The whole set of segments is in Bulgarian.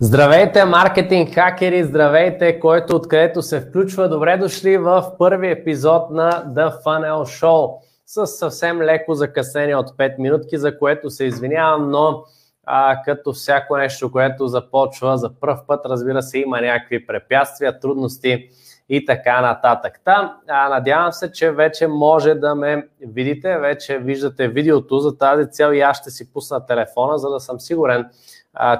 Здравейте, маркетинг хакери! Здравейте, който откъдето се включва. Добре дошли в първи епизод на The Funnel Show с съвсем леко закъснение от 5 минутки, за което се извинявам, но а, като всяко нещо, което започва за първ път, разбира се, има някакви препятствия, трудности и така нататък. Та, а, надявам се, че вече може да ме видите, вече виждате видеото за тази цел и аз ще си пусна телефона, за да съм сигурен,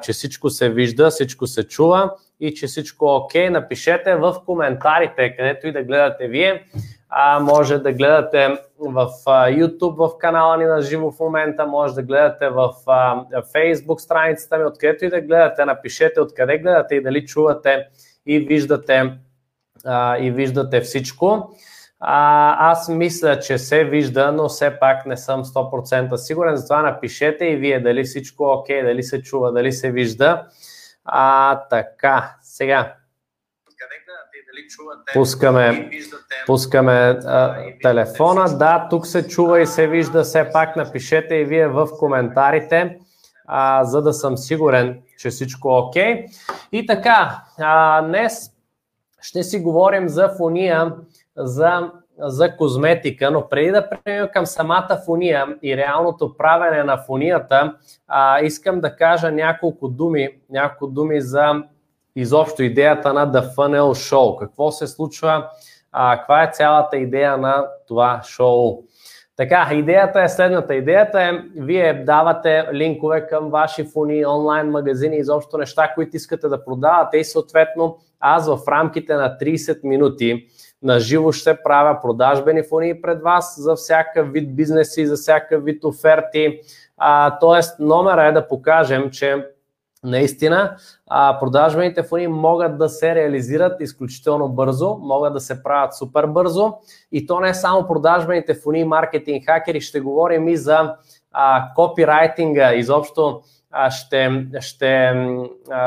че всичко се вижда, всичко се чува и че всичко е окей. Напишете в коментарите, където и да гледате вие. А, може да гледате в а, YouTube в канала ни на живо в момента, може да гледате в а, Facebook страницата ми, откъдето и да гледате. Напишете откъде гледате и дали чувате и виждате, а, и виждате всичко. А, аз мисля, че се вижда, но все пак не съм 100% сигурен, затова напишете и вие дали всичко е окей, дали се чува, дали се вижда. А, така, сега. Пускаме, пускаме а, телефона. Да, тук се чува и се вижда. Все пак напишете и вие в коментарите, а, за да съм сигурен, че всичко е окей. И така, а, днес ще си говорим за фония за, за козметика, но преди да преминем към самата фония и реалното правене на фонията, а, искам да кажа няколко думи, няколко думи за изобщо идеята на The Funnel Show. Какво се случва, а, каква е цялата идея на това шоу. Така, идеята е следната. Идеята е, вие давате линкове към ваши фони, онлайн магазини, изобщо неща, които искате да продавате и съответно аз в рамките на 30 минути на живо ще правя продажбени фони пред вас за всякакъв вид бизнеси, за всякакъв вид оферти. А, тоест, номера е да покажем, че наистина продажбените фони могат да се реализират изключително бързо, могат да се правят супер бързо и то не е само продажбените фони, маркетинг хакери, ще говорим и за а, копирайтинга, изобщо ще, ще,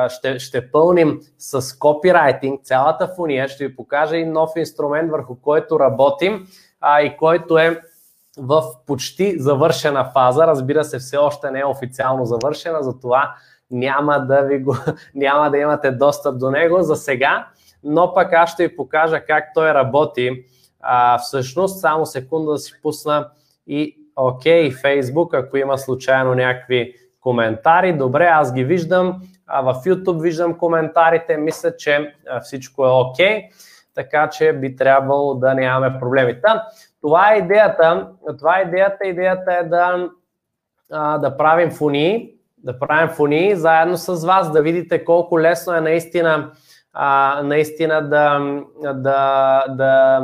ще, ще пълним с копирайтинг цялата фония. Ще ви покажа и нов инструмент, върху който работим а, и който е в почти завършена фаза. Разбира се, все още не е официално завършена, затова няма да, ви го, няма да имате достъп до него за сега, но пък аз ще ви покажа как той работи. А, всъщност, само секунда да си пусна и окей, okay, Facebook, ако има случайно някакви коментари. Добре, аз ги виждам. А в YouTube виждам коментарите. Мисля, че всичко е окей. Така че би трябвало да нямаме проблеми. Та, това е идеята. Това е идеята. Идеята е да, да правим фони, да правим фони заедно с вас, да видите колко лесно е наистина, наистина да, да, да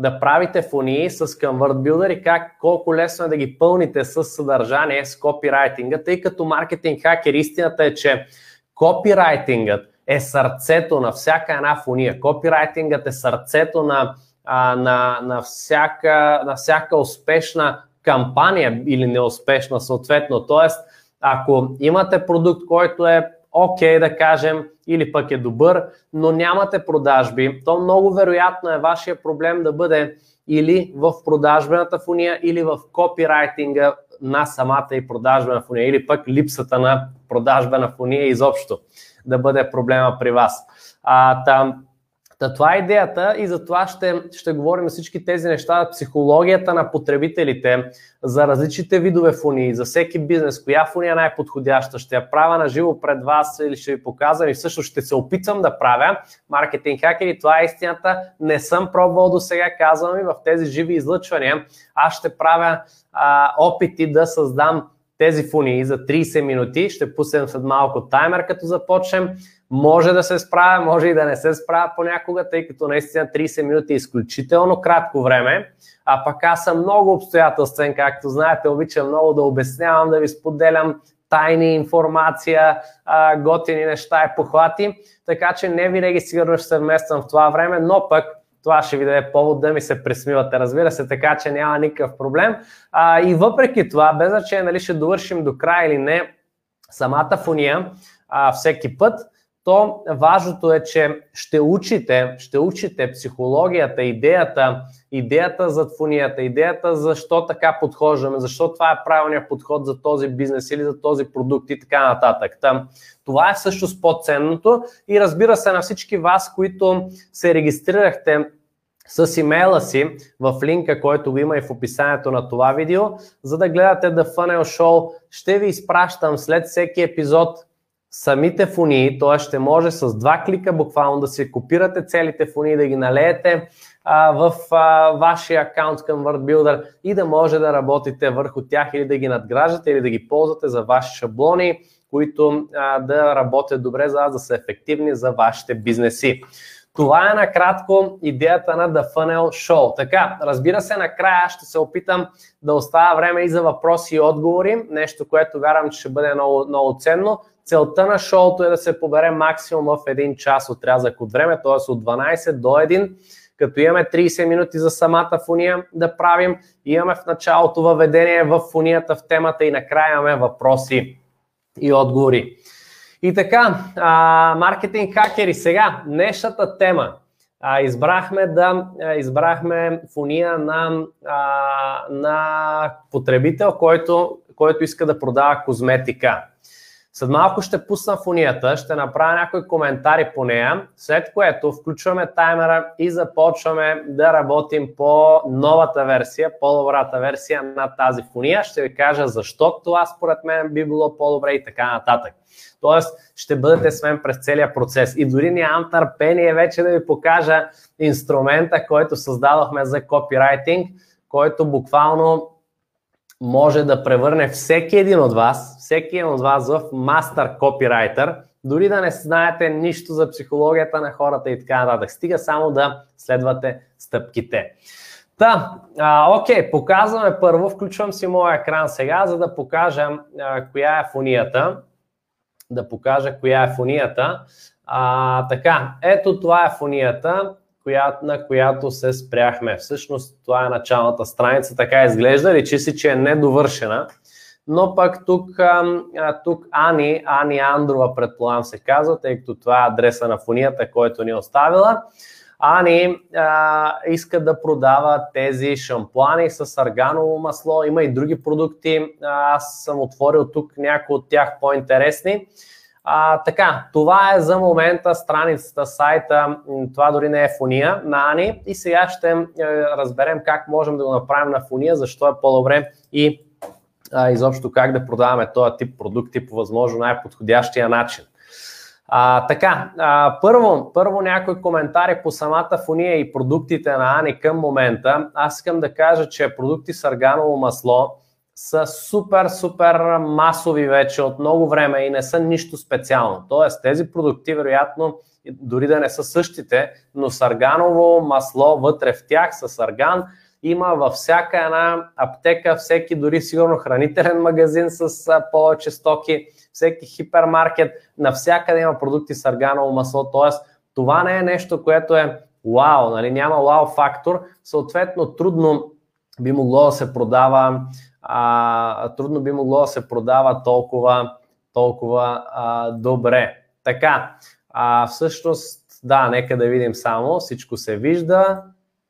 да правите фони с Convert Builder и как, колко лесно е да ги пълните с съдържание, с копирайтинга, тъй като маркетинг хакер истината е, че копирайтингът е сърцето на всяка една фония. Копирайтингът е сърцето на, а, на, на, всяка, на всяка успешна кампания или неуспешна съответно. Тоест, ако имате продукт, който е окей okay, да кажем, или пък е добър, но нямате продажби, то много вероятно е вашия проблем да бъде или в продажбената фуния, или в копирайтинга на самата и продажбена фуния, или пък липсата на продажбена фуния изобщо да бъде проблема при вас. А, там, Та това е идеята и за това ще, ще говорим всички тези неща, психологията на потребителите, за различните видове фуни, за всеки бизнес, коя фуния е най-подходяща, ще я правя на живо пред вас или ще ви показвам и също ще се опитвам да правя маркетинг хакери. Това е истината. Не съм пробвал до сега, казвам и в тези живи излъчвания. Аз ще правя а, опити да създам тези фунии за 30 минути. Ще пуснем след малко таймер, като започнем може да се справя, може и да не се справя понякога, тъй като наистина 30 минути е изключително кратко време, а пък аз съм много обстоятелствен, както знаете, обичам много да обяснявам, да ви споделям тайни информация, готини неща и похвати, така че не винаги сигурно ще се вмествам в това време, но пък това ще ви даде повод да ми се пресмивате, разбира се, така че няма никакъв проблем. А, и въпреки това, без значение нали ще довършим до края или не самата фония а, всеки път, то важното е, че ще учите, ще учите психологията, идеята, идеята зад фунията, идеята защо така подхождаме, защо това е правилният подход за този бизнес или за този продукт и така нататък. Там, това е също с по-ценното и разбира се на всички вас, които се регистрирахте с имейла си в линка, който го има и в описанието на това видео, за да гледате The Funnel Show. Ще ви изпращам след всеки епизод самите фунии, т.е. ще може с два клика буквално да си копирате целите фунии, да ги налеете а, в а, вашия аккаунт към WordBuilder и да може да работите върху тях или да ги надграждате или да ги ползвате за ваши шаблони, които а, да работят добре за да са ефективни за вашите бизнеси. Това е накратко идеята на The Funnel Show. Така, разбира се, накрая ще се опитам да оставя време и за въпроси и отговори, нещо, което вярвам, че ще бъде много, много ценно. Целта на шоуто е да се побере максимум в един час отрязък от време, т.е. от 12 до 1, като имаме 30 минути за самата фуния да правим, имаме в началото въведение в фунията в темата и накрая имаме въпроси и отговори. И така, а, маркетинг хакери, сега, днешната тема. А, избрахме да а, избрахме фуния на, а, на потребител, който, който иска да продава козметика. След малко ще пусна фунията, ще направя някои коментари по нея, след което включваме таймера и започваме да работим по новата версия, по-добрата версия на тази фуния. Ще ви кажа защо това според мен би било по-добре и така нататък. Тоест, ще бъдете с мен през целия процес. И дори нямам търпение вече да ви покажа инструмента, който създадохме за копирайтинг, който буквално може да превърне всеки един от вас, всеки един от вас в мастър копирайтер, дори да не знаете нищо за психологията на хората и така нататък. Стига само да следвате стъпките. Та, а, окей, показваме първо, включвам си моя екран сега, за да покажа а, коя е фунията. Да покажа коя е фунията. А, така, ето това е фунията на която се спряхме. Всъщност това е началната страница, така изглежда, личи си, че е недовършена. Но пък тук, тук Ани, Ани Андрова предполагам се казва, тъй като това е адреса на фунията, който ни е оставила. Ани а, иска да продава тези шампуани с арганово масло. Има и други продукти. Аз съм отворил тук някои от тях по-интересни. А, така, това е за момента страницата, сайта, това дори не е фония на Ани и сега ще е, разберем как можем да го направим на фония, защо е по-добре и а, изобщо как да продаваме този тип продукти по възможно най-подходящия начин. А, така, а, първо, първо някои коментари по самата фония и продуктите на Ани към момента. Аз искам да кажа, че продукти с арганово масло са супер, супер масови вече от много време и не са нищо специално. Тоест тези продукти вероятно дори да не са същите, но с арганово масло вътре в тях, с арган, има във всяка една аптека, всеки дори сигурно хранителен магазин с повече стоки, всеки хипермаркет, навсякъде има продукти с арганово масло, т.е. това не е нещо, което е вау, нали? няма вау фактор, съответно трудно би могло да се продава а, трудно би могло да се продава толкова, толкова а, добре. Така, а, всъщност, да, нека да видим само, всичко се вижда,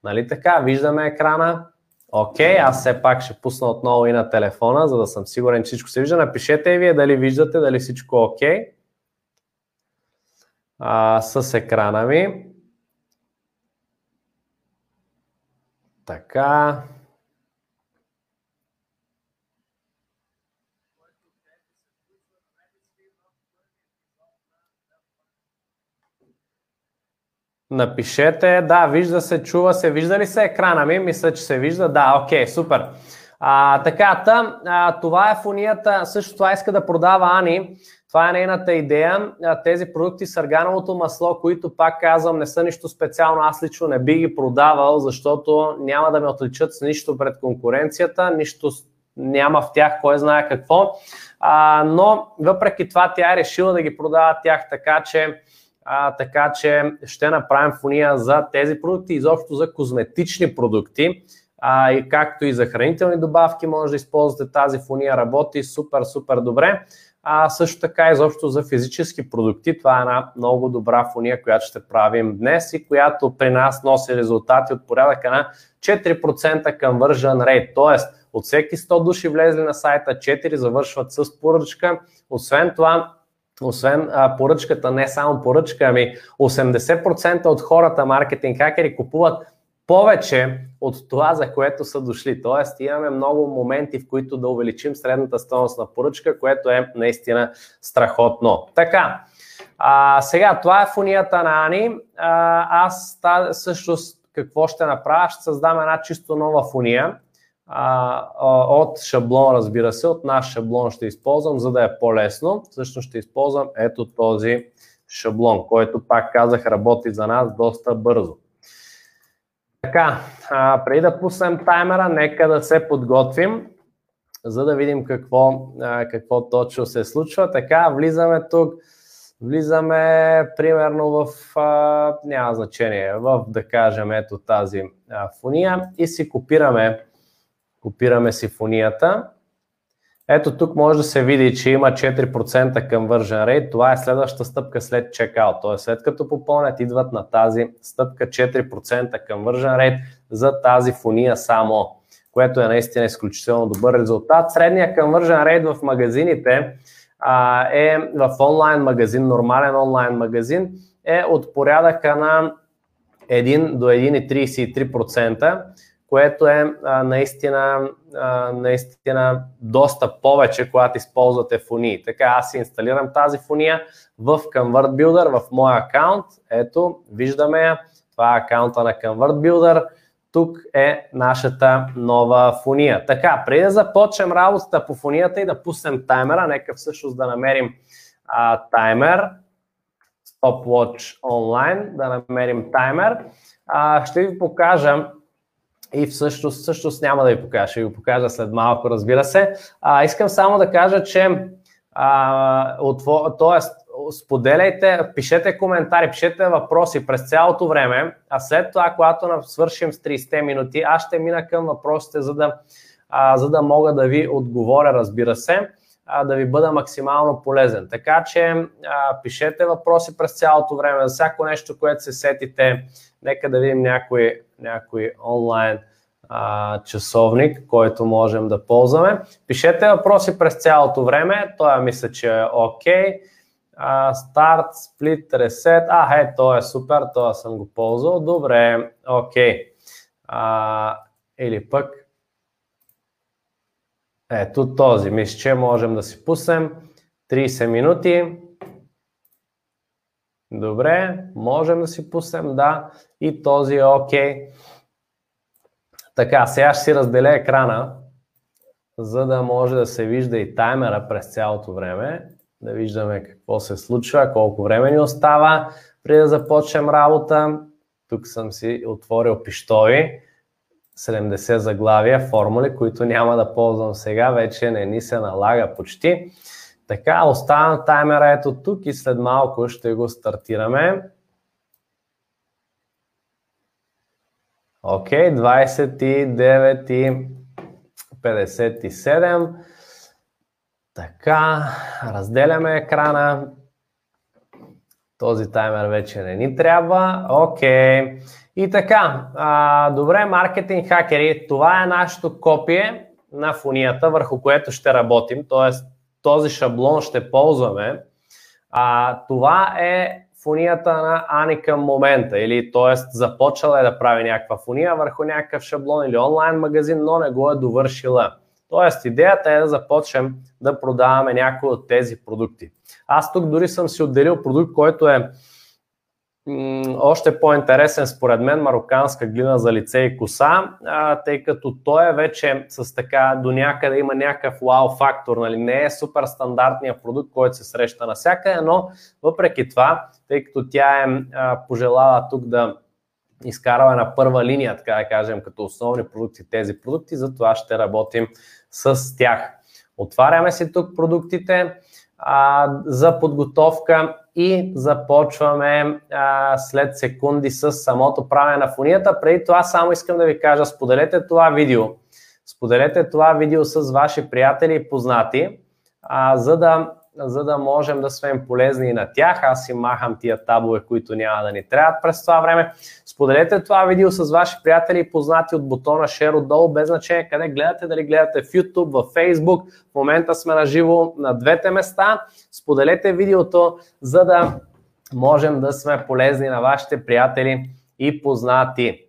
нали така, виждаме екрана. Окей, okay, аз все пак ще пусна отново и на телефона, за да съм сигурен, че всичко се вижда. Напишете и вие дали виждате, дали всичко е окей. Okay. с екрана ми. Така. Напишете, да, вижда се, чува се, вижда ли се екрана ми? Мисля, че се вижда. Да, окей, супер. А, така, та, а, това е фунията, също това иска да продава Ани. Това е нейната идея. Тези продукти с аргановото масло, които пак казвам не са нищо специално, аз лично не би ги продавал, защото няма да ме отличат с нищо пред конкуренцията, нищо няма в тях кой знае какво. А, но въпреки това тя е решила да ги продава тях така, че а, така че ще направим фуния за тези продукти, изобщо за козметични продукти, а, и както и за хранителни добавки може да използвате тази фуния, работи супер, супер добре. а също така изобщо за физически продукти. Това е една много добра фуния, която ще правим днес и която при нас носи резултати от порядъка на 4% conversion rate, т.е. от всеки 100 души влезли на сайта, 4 завършват с поръчка. Освен това, освен а, поръчката, не само поръчка, ами 80% от хората маркетинг хакери купуват повече от това, за което са дошли. Тоест имаме много моменти, в които да увеличим средната стоеност на поръчка, което е наистина страхотно. Така, а, сега това е фунията на Ани. А, аз също какво ще направя? Ще създам една чисто нова фуния а, от шаблон, разбира се, от наш шаблон ще използвам, за да е по-лесно. Също ще използвам ето този шаблон, който пак казах работи за нас доста бързо. Така, а, преди да пуснем таймера, нека да се подготвим, за да видим какво, а, какво точно се случва. Така, влизаме тук, влизаме примерно в, а, няма значение, в да кажем ето тази а, фуния и си копираме, копираме си фунията ето тук може да се види, че има 4% conversion rate. Това е следващата стъпка след checkout. Т.е. след като попълнят, идват на тази стъпка 4% conversion rate за тази фуния само, което е наистина изключително добър резултат. Средният conversion rate в магазините а, е в онлайн магазин, нормален онлайн магазин, е от порядъка на 1 до 1,33% което е а, наистина, а, наистина доста повече, когато използвате фунии. Така аз си инсталирам тази фуния в Convert Builder, в моя акаунт. Ето, виждаме я. Това е акаунта на Convert Builder. Тук е нашата нова фуния. Така, преди да започнем работата по фунията и да пуснем таймера, нека всъщност да намерим а, таймер, Stopwatch Online, да намерим таймер. А, ще ви покажа и всъщност, всъщност няма да ви покажа, ще ви покажа след малко, разбира се. А, искам само да кажа, че а, отво, тоест, споделяйте, пишете коментари, пишете въпроси през цялото време, а след това, когато свършим с 30 минути, аз ще мина към въпросите, за да, а, за да мога да ви отговоря, разбира се, а, да ви бъда максимално полезен. Така че а, пишете въпроси през цялото време за всяко нещо, което се сетите. Нека да видим някои някой онлайн а, часовник, който можем да ползваме. Пишете въпроси през цялото време, той мисля, че е окей. Старт, сплит, ресет. А, е, то е супер, това съм го ползвал. Добре, окей. А, или пък ето този, мисля, че можем да си пуснем 30 минути. Добре, можем да си пуснем, да, и този е окей. Така, сега ще си разделя екрана, за да може да се вижда и таймера през цялото време, да виждаме какво се случва, колко време ни остава преди да започнем работа. Тук съм си отворил пиштови, 70 заглавия, формули, които няма да ползвам сега, вече не ни се налага почти. Така, оставям таймера ето тук и след малко ще го стартираме. Окей, okay, 29 и 57. Така, разделяме екрана. Този таймер вече не ни трябва. Окей. Okay. И така, а, добре, маркетинг хакери, това е нашето копие на фунията, върху което ще работим, т.е. този шаблон ще ползваме. А, това е фунията на Ани към момента, или т.е. започала е да прави някаква фуния върху някакъв шаблон или онлайн магазин, но не го е довършила. Тоест, идеята е да започнем да продаваме някои от тези продукти. Аз тук дори съм си отделил продукт, който е още по-интересен според мен мароканска глина за лице и коса, тъй като той е вече с така до някъде има някакъв вау фактор, нали? не е супер стандартният продукт, който се среща навсякъде, но въпреки това, тъй като тя е а, пожелала тук да изкарва на първа линия, така да кажем, като основни продукти тези продукти, затова ще работим с тях. Отваряме си тук продуктите за подготовка и започваме а, след секунди с самото правене на фунията. Преди това само искам да ви кажа, споделете това видео. Споделете това видео с ваши приятели и познати, а, за да за да можем да сме полезни и на тях. Аз си махам тия табове, които няма да ни трябват през това време. Споделете това видео с ваши приятели и познати от бутона Share отдолу, без значение къде гледате, дали гледате в YouTube, в Facebook. В момента сме на живо на двете места. Споделете видеото, за да можем да сме полезни на вашите приятели и познати.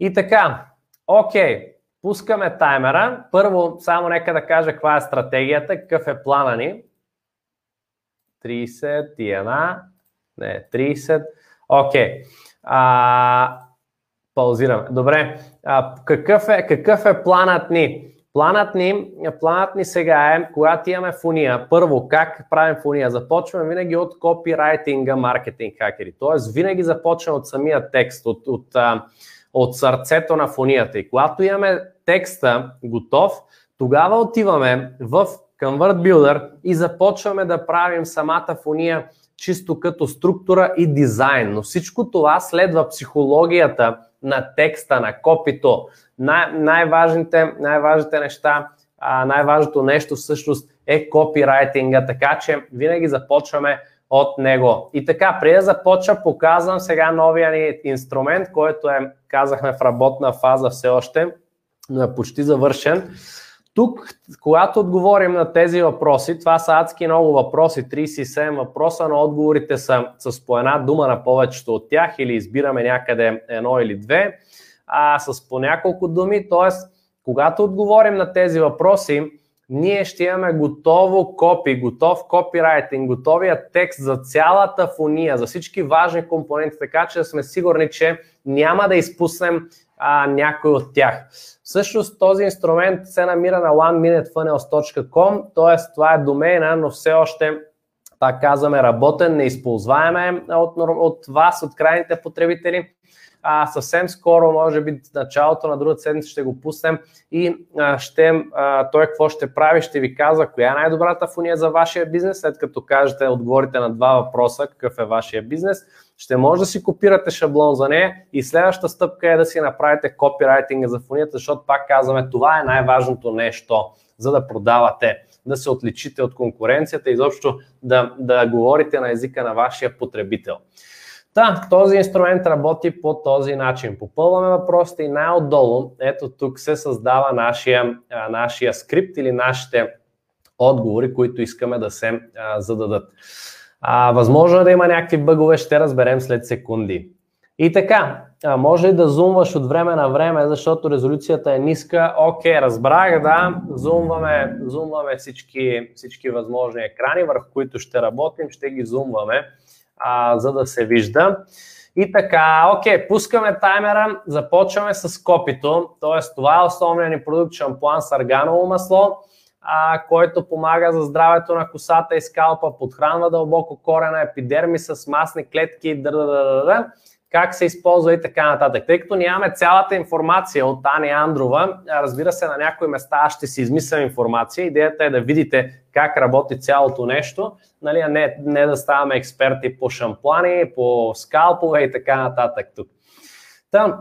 И така, окей, пускаме таймера. Първо, само нека да кажа каква е стратегията, какъв е плана ни. 31, не, 30, окей. Okay. Паузираме. Добре, а, какъв, е, какъв е планът ни? Планът ни, планът ни сега е, когато имаме фуния, първо как правим фуния? Започваме винаги от копирайтинга, маркетинг хакери. Тоест винаги започваме от самия текст, от, от, от сърцето на фунията. И когато имаме текста готов, тогава отиваме в Convert и започваме да правим самата фуния чисто като структура и дизайн. Но всичко това следва психологията на текста, на копито. Най- най-важните, най-важните неща, а, най-важното нещо всъщност е копирайтинга, така че винаги започваме от него. И така, преди да започна, показвам сега новия ни инструмент, който е, казахме, в работна фаза все още, но е почти завършен. Тук, когато отговорим на тези въпроси, това са адски много въпроси, 37 въпроса, но отговорите са с по една дума на повечето от тях или избираме някъде едно или две, а с по няколко думи, т.е. когато отговорим на тези въпроси, ние ще имаме готово копи, готов копирайтинг, готовия текст за цялата фония, за всички важни компоненти, така че сме сигурни, че няма да изпуснем а, някой от тях. Всъщност този инструмент се намира на oneminutefunnels.com, т.е. това е домейна, но все още пак казваме, работен, неизползваем от, от вас, от крайните потребители а, съвсем скоро, може би в началото на другата седмица ще го пуснем и а, ще, а, той какво ще прави, ще ви казва коя е най-добрата фуния за вашия бизнес, след като кажете, отговорите на два въпроса, какъв е вашия бизнес, ще може да си копирате шаблон за нея и следващата стъпка е да си направите копирайтинга за фунията, защото пак казваме, това е най-важното нещо, за да продавате, да се отличите от конкуренцията и изобщо да, да говорите на езика на вашия потребител. Да, този инструмент работи по този начин. Попълваме въпросите и най-отдолу, ето тук се създава нашия, нашия скрипт или нашите отговори, които искаме да се а, зададат. А, възможно е да има някакви бъгове, ще разберем след секунди. И така, може да зумваш от време на време, защото резолюцията е ниска. Окей, разбрах, да, зумваме, зумваме всички, всички възможни екрани, върху които ще работим, ще ги зумваме а, за да се вижда. И така, окей, пускаме таймера, започваме с копито, т.е. това е основният ни продукт шампуан арганово масло, а, който помага за здравето на косата и скалпа, подхранва дълбоко корена, епидермиса с масни клетки, дър как се използва и така нататък. Тъй като нямаме цялата информация от Ани Андрова, разбира се, на някои места ще си измислям информация. Идеята е да видите как работи цялото нещо, нали, не да ставаме експерти по шамплани, по скалпове и така нататък тук. Та,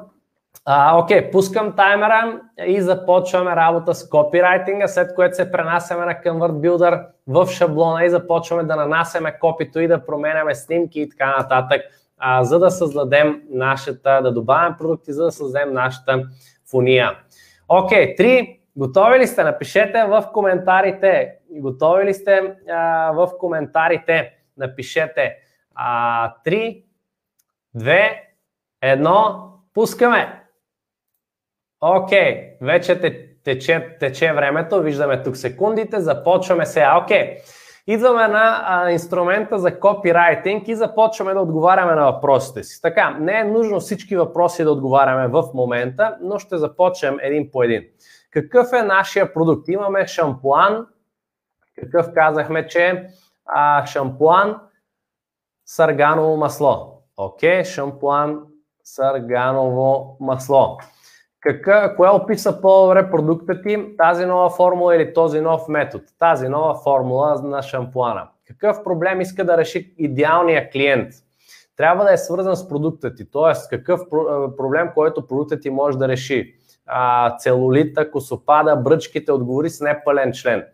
а, окей, пускам таймера и започваме работа с копирайтинга, след което се пренасяме на Convert Builder в шаблона и започваме да нанасяме копито и да променяме снимки и така нататък а, за да създадем нашата, да добавим продукти, за да създадем нашата фуния. Окей, три. Готови ли сте? Напишете в коментарите. Готови ли сте а, в коментарите? Напишете. А, три, две, едно. Пускаме. Окей, okay, вече тече, тече времето. Виждаме тук секундите. Започваме сега. Окей. Okay. Идваме на а, инструмента за копирайтинг и започваме да отговаряме на въпросите си. Така, не е нужно всички въпроси да отговаряме в момента, но ще започнем един по един. Какъв е нашия продукт? Имаме шампуан, какъв казахме, че а, шампуан с арганово масло. Окей, шампуан с арганово масло. Какъв, кое описа по-добре продукта ти, тази нова формула или този нов метод, тази нова формула на шампуана? Какъв проблем иска да реши идеалния клиент? Трябва да е свързан с продукта ти, т.е. какъв проблем, който продуктът ти може да реши. А, целулита, косопада, бръчките, отговори с непълен член.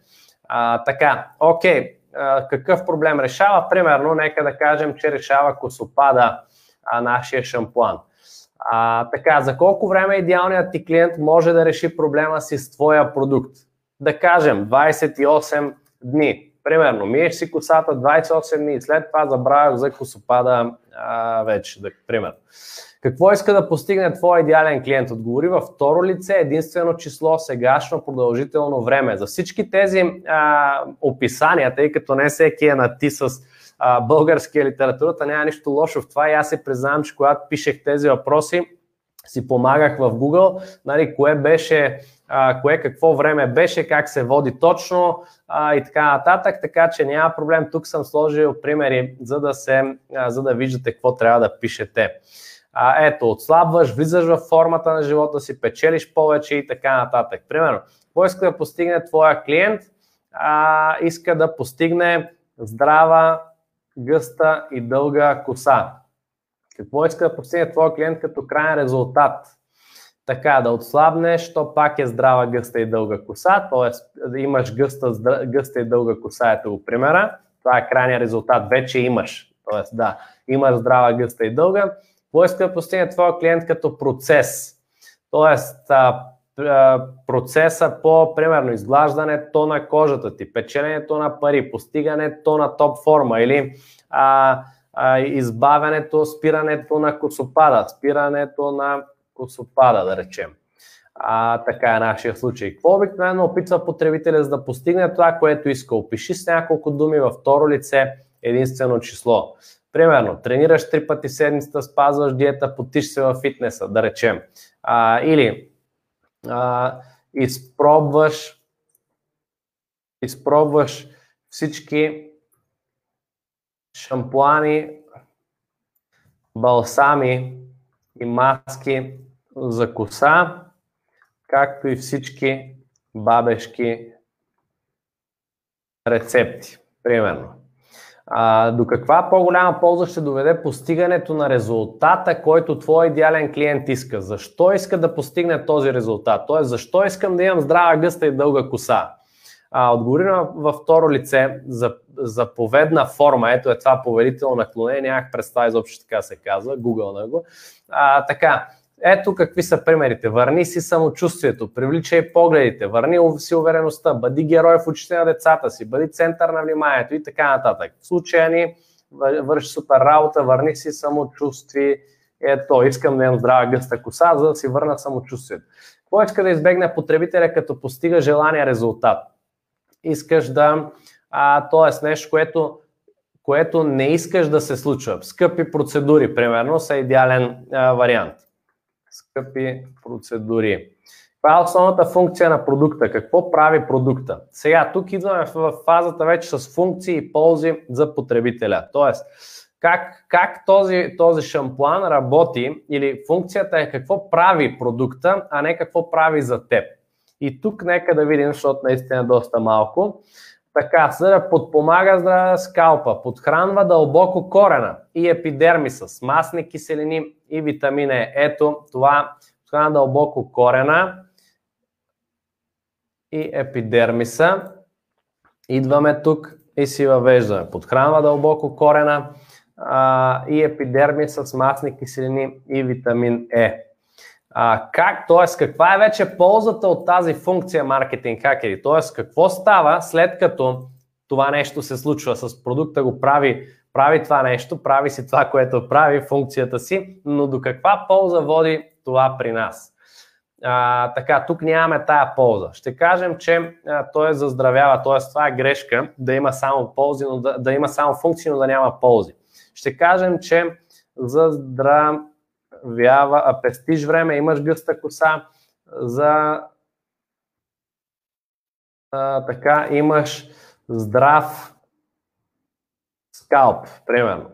А, така, окей, а, какъв проблем решава? Примерно, нека да кажем, че решава косопада а, нашия шампуан. А, така, за колко време идеалният ти клиент може да реши проблема си с твоя продукт? Да кажем, 28 дни. Примерно, миеш си косата 28 дни, след това забравяш за косопада а, вече, да, примерно. Какво иска да постигне твой идеален клиент? Отговори във второ лице, единствено число, сегашно, продължително време. За всички тези а, описания, тъй като не всеки е на ти с българския литературата, няма нищо лошо в това и аз се признавам, че когато пишех тези въпроси, си помагах в Google, нали, кое беше, а, кое какво време беше, как се води точно а, и така нататък, така че няма проблем. Тук съм сложил примери, за да, се, а, за да виждате какво трябва да пишете. А, ето, отслабваш, влизаш в формата на живота си, печелиш повече и така нататък. Примерно, какво иска да постигне твоя клиент? А, иска да постигне здрава, гъста и дълга коса. Какво иска да постигне твоя клиент като крайен резултат? Така, да отслабнеш, то пак е здрава, гъста и дълга коса, т.е. имаш гъста, гъста и дълга коса, ето го примера. Това е крайният резултат, вече имаш. Т.е. да, имаш здрава, гъста и дълга. Какво иска да постигне твоя клиент като процес? Тоест, процеса по, примерно, изглаждането на кожата ти, печенето на пари, постигането на топ форма или а, а, избавянето, спирането на косопада, спирането на косопада, да речем. А, така е нашия случай. Какво обикновено опитва потребителя за да постигне това, което иска? Опиши с няколко думи във второ лице единствено число. Примерно, тренираш три пъти седмицата, спазваш диета, потиш се във фитнеса, да речем. А, или а, изпробваш, изпробваш всички шампуани, балсами и маски за коса, както и всички бабешки рецепти, примерно. А, до каква по-голяма полза ще доведе постигането на резултата, който твой идеален клиент иска? Защо иска да постигне този резултат? Тоест, защо искам да имам здрава, гъста и дълга коса? А, отговори във второ лице за заповедна форма. Ето е това поверително наклонение. Нямах представа изобщо така се казва. Google на го. А, така, ето какви са примерите. Върни си самочувствието, привличай погледите, върни си увереността, бъди герой в очите на децата си, бъди център на вниманието и така нататък. В случая ни върши супер работа, върни си самочувствие. Ето, искам да имам здрава гъста коса, за да си върна самочувствието. Какво иска да избегне потребителя, като постига желания резултат? Искаш да, а, т.е. нещо, което което не искаш да се случва. Скъпи процедури, примерно, са идеален а, вариант скъпи процедури. Това е основната функция на продукта. Какво прави продукта? Сега, тук идваме в фазата вече с функции и ползи за потребителя. Тоест, как, как този, този шампуан работи или функцията е какво прави продукта, а не какво прави за теб. И тук нека да видим, защото наистина е доста малко. Така, за да подпомага здраве скалпа, подхранва дълбоко корена и епидермиса с масни киселини и витамин Е. Ето, това подхранва дълбоко корена и епидермиса. Идваме тук и си въвеждаме. Подхранва дълбоко корена а, и епидермиса с масни киселини и витамин Е. Как, т.е. каква е вече ползата от тази функция маркетинг хакери? Т.е. какво става след като това нещо се случва с продукта, го прави, прави това нещо, прави си това, което прави, функцията си, но до каква полза води това при нас? А, така, тук нямаме тая полза. Ще кажем, че а, той заздравява, т.е. това е грешка, да има само ползи, но да, да има само функции, но да няма ползи. Ще кажем, че заздравява вява, а пестиш време, имаш гъста коса, за а, така имаш здрав скалп, примерно.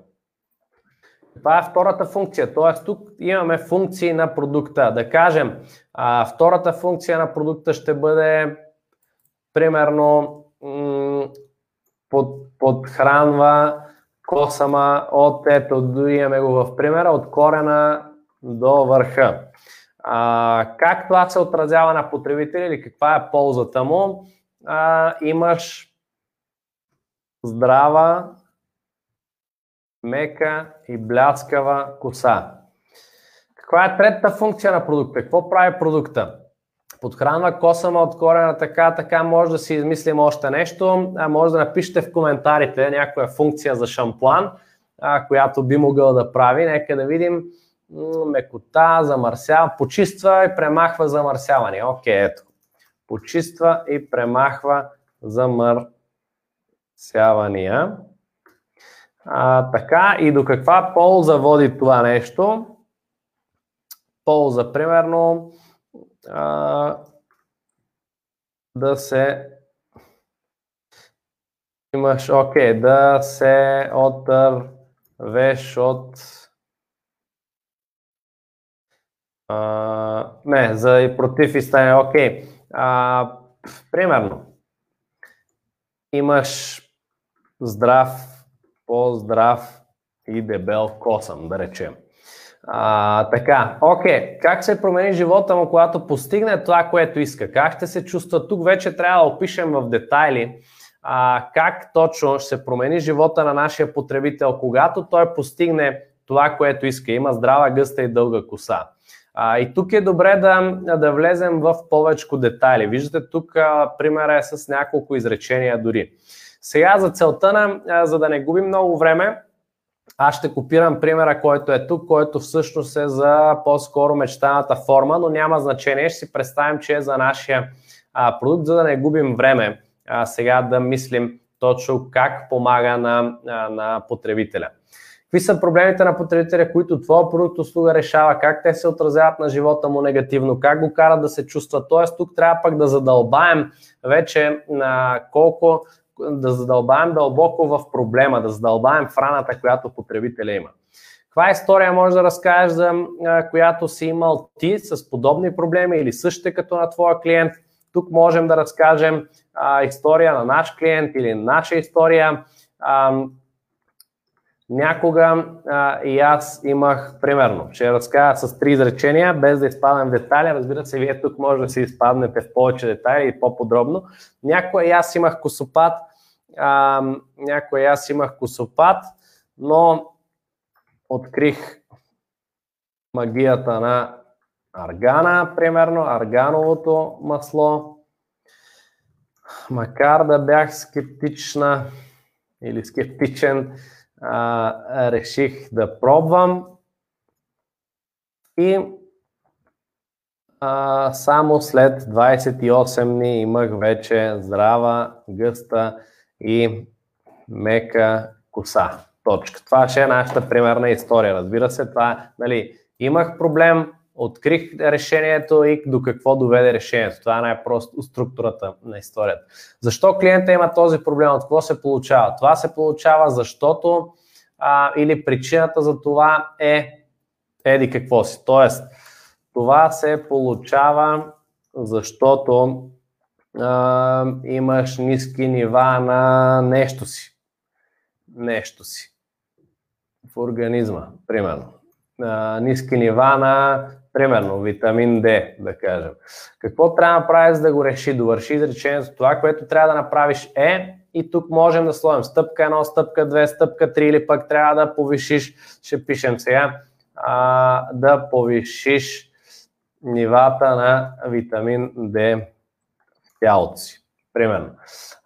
Това е втората функция. Т.е. тук имаме функции на продукта. Да кажем, а, втората функция на продукта ще бъде примерно м- под, подхранва косама от ето, имаме го в примера, от корена до върха. А, как това се отразява на потребители или каква е ползата му? А, имаш здрава, мека и бляскава коса. Каква е третата функция на продукта? Какво прави продукта? Подхранва косама от корена така, така, може да си измислим още нещо. А може да напишете в коментарите някоя функция за шампуан, а, която би могъл да прави. Нека да видим мекота, замърсява, почиства и премахва замърсяване. Окей, ето. Почиства и премахва замърсявания. А, така, и до каква полза води това нещо? Полза, примерно, а, да се имаш, окей, да се отървеш от а, не, за и против и стане, окей. Okay. примерно, имаш здрав по-здрав и дебел косъм, да речем. А, така, окей, как се промени живота му, когато постигне това, което иска? Как ще се чувства? Тук вече трябва да опишем в детайли а, как точно ще се промени живота на нашия потребител, когато той постигне това, което иска. Има здрава, гъста и дълга коса. А, и тук е добре да, да влезем в повече детайли. Виждате, тук а, примера е с няколко изречения дори. Сега за целта на, за да не губим много време, аз ще копирам примера, който е тук, който всъщност е за по-скоро мечтаната форма, но няма значение. Ще си представим, че е за нашия а, продукт, за да не губим време а, сега да мислим точно как помага на, а, на потребителя. Какви са проблемите на потребителя, които твоя продукт услуга решава, как те се отразяват на живота му негативно, как го карат да се чувства. Тоест тук трябва пък да задълбаем вече на колко да задълбаем дълбоко в проблема, да задълбаем в раната, която потребителя има. Каква история може да разкажеш, за която си имал ти с подобни проблеми или същите като на твоя клиент? Тук можем да разкажем а, история на наш клиент или наша история. А, Някога а, и аз имах, примерно, ще разкажа с три изречения, без да изпадам в детайли. Разбира се, вие тук може да си изпаднете в повече детайли и по-подробно. Някога и аз имах косопат, а, някога и аз имах косопат, но открих магията на аргана, примерно, аргановото масло. Макар да бях скептична или скептичен, а, реших да пробвам и а, само след 28 дни имах вече здрава, гъста и мека коса. Точка. Това ще е нашата примерна история. Разбира се, това нали, имах проблем, открих решението и до какво доведе решението. Това е най-просто структурата на историята. Защо клиента има този проблем? От какво се получава? Това се получава, защото а, или причината за това е еди какво си. Тоест, това се получава, защото а, имаш ниски нива на нещо си. Нещо си. В организма, примерно. А, ниски нива на Примерно, витамин D, да кажем. Какво трябва да направиш, за да го реши? Довърши изречението. Това, което трябва да направиш е, и тук можем да сложим стъпка 1, стъпка 2, стъпка 3 или пък трябва да повишиш, ще пишем сега, а, да повишиш нивата на витамин D в тялото си. Примерно.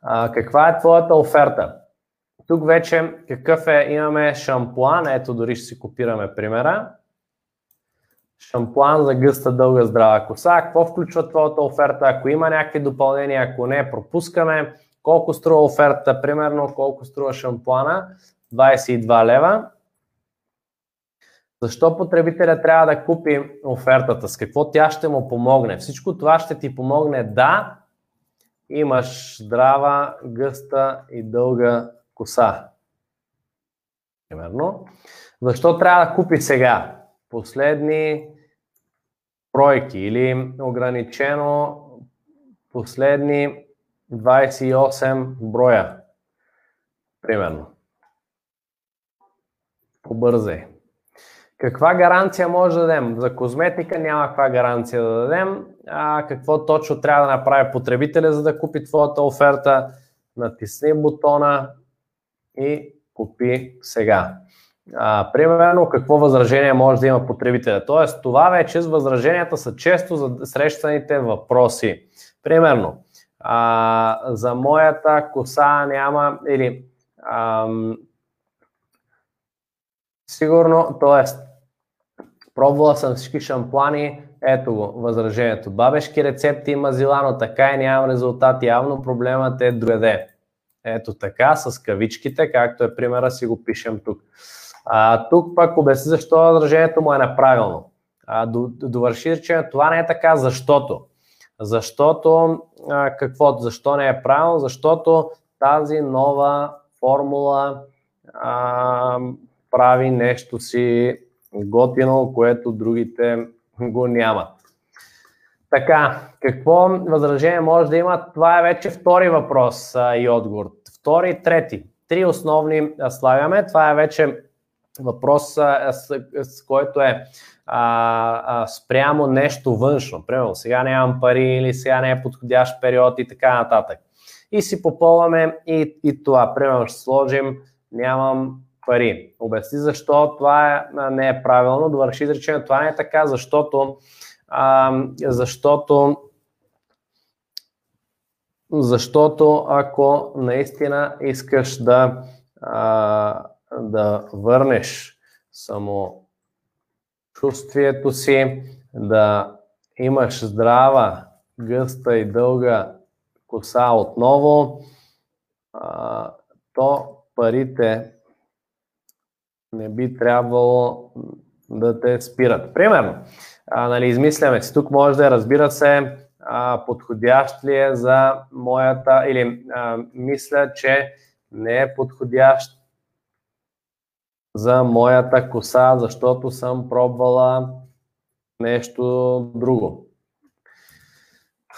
А, каква е твоята оферта? Тук вече какъв е, имаме шампуан, ето дори ще си копираме примера шампуан за гъста, дълга, здрава коса. Какво включва твоята оферта? Ако има някакви допълнения, ако не, пропускаме. Колко струва оферта? Примерно колко струва шампуана? 22 лева. Защо потребителя трябва да купи офертата? С какво тя ще му помогне? Всичко това ще ти помогне да имаш здрава, гъста и дълга коса. Примерно. Защо трябва да купи сега? Последни бройки или ограничено последни 28 броя. Примерно. Побързай. Каква гаранция може да дадем? За козметика няма каква гаранция да дадем. А какво точно трябва да направи потребителя, за да купи твоята оферта? Натисни бутона и купи сега. А, примерно, какво възражение може да има потребителя? Тоест, това вече с възраженията са често за срещаните въпроси. Примерно, а, за моята коса няма или ам, сигурно, т.е. пробвала съм всички шампуани, ето го, възражението. Бабешки рецепти има зила, но така и нямам резултат. Явно проблемът е другаде. Ето така, с кавичките, както е примера, си го пишем тук. А, тук пък обясни защо възражението му е неправилно. А, довърши речение, това не е така, защото. Защото, а, какво, защо не е правилно? Защото тази нова формула а, прави нещо си готино, което другите го нямат. Така, какво възражение може да има? Това е вече втори въпрос а, и отговор. Втори трети. Три основни слагаме. Това е вече въпрос, с, с който е а, а, спрямо нещо външно. Примерно, сега нямам пари или сега не е подходящ период и така нататък. И си попълваме и, и това. Примерно, ще сложим нямам пари. Обясни защо това е, не е правилно. Довърши изречение. Това не е така, защото, а, защото защото ако наистина искаш да, а, да върнеш само чувствието си, да имаш здрава, гъста и дълга коса отново, то парите не би трябвало да те спират. Примерно, а, нали, измисляме си, тук може да е, разбира се, а, подходящ ли е за моята, или а, мисля, че не е подходящ за моята коса, защото съм пробвала нещо друго.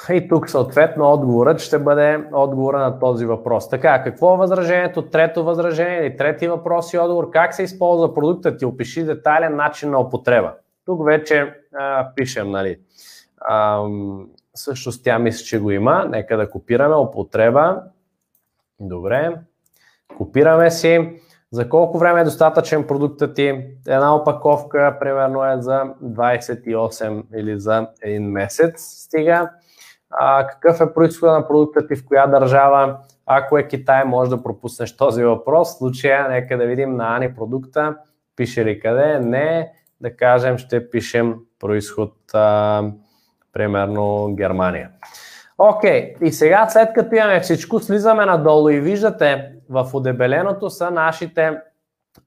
И тук съответно отговорът ще бъде отговора на този въпрос. Така, какво е възражението? Трето възражение или трети въпрос и отговор. Как се използва продуктът ти? Опиши детайлен начин на употреба. Тук вече а, пишем, нали. А, всъщност тя мисля, че го има. Нека да копираме употреба. Добре. Копираме си. За колко време е достатъчен продуктът ти? Една опаковка, примерно е за 28 или за един месец стига. А, какъв е происхода на продукта ти, в коя държава? Ако е Китай, може да пропуснеш този въпрос. В случая, нека да видим на Ани продукта. Пише ли къде? Не. Да кажем, ще пишем происход, а, примерно Германия. Окей, okay. и сега след като имаме всичко, слизаме надолу и виждате в удебеленото са нашите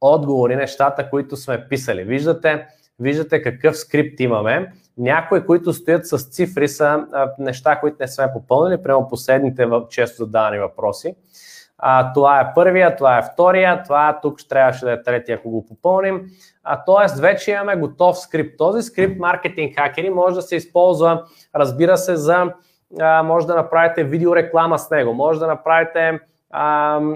отговори, нещата, които сме писали. Виждате, виждате какъв скрипт имаме. Някои, които стоят с цифри, са неща, които не сме попълнили, прямо последните често задавани въпроси. А, това е първия, това е втория, това тук ще трябваше да е третия, ако го попълним. А, тоест, вече имаме готов скрипт. Този скрипт, маркетинг хакери, може да се използва, разбира се, за а, може да направите видеореклама с него, може да направите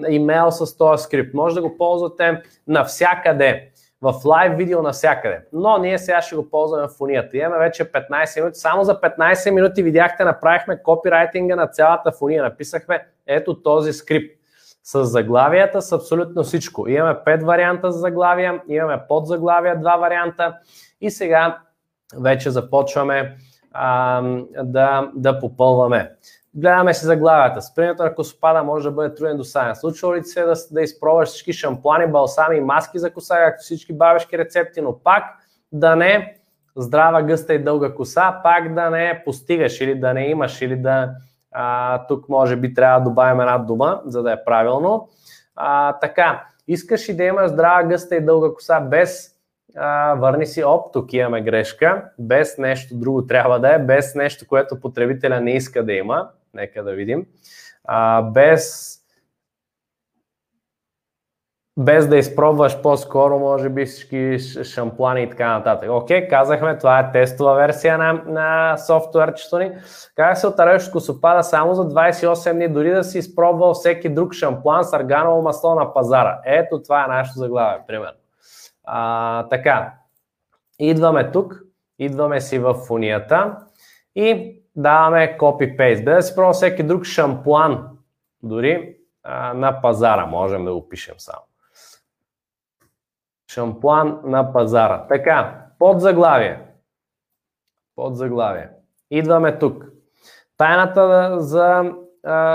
имейл с този скрипт, може да го ползвате навсякъде в лайв видео навсякъде. Но ние сега ще го ползваме в фунията. Имаме вече 15 минути. Само за 15 минути видяхте, направихме копирайтинга на цялата фуния. Написахме ето този скрипт с заглавията, с абсолютно всичко. Имаме 5 варианта за заглавия, имаме подзаглавия, 2 варианта и сега вече започваме а, да, да попълваме. Гледаме си заглавията. Спирането на косопада може да бъде труден до сега. Случва ли се да, да изпробваш всички шампуани, балсами и маски за коса, както всички бабешки рецепти, но пак да не здрава, гъста и дълга коса, пак да не постигаш или да не имаш, или да а, тук може би трябва да добавим една дума, за да е правилно. А, така, искаш и да имаш здрава, гъста и дълга коса без а, върни си, оп, тук имаме грешка, без нещо друго трябва да е, без нещо, което потребителя не иска да има. Нека да видим. А, без без да изпробваш по-скоро, може би всички шамплани и така нататък. Окей, казахме, това е тестова версия на, на софтуерчето ни. Как се отареш косопада само за 28 дни, дори да си изпробвал всеки друг шамплан с арганово масло на пазара. Ето това е нашето заглавие, примерно. А, така, идваме тук, идваме си в фунията и даваме copy-paste. Да си пробва всеки друг шампуан, дори а, на пазара. Можем да го пишем само. Шампуан на пазара. Така, под заглавие. Под заглавие. Идваме тук. Тайната за,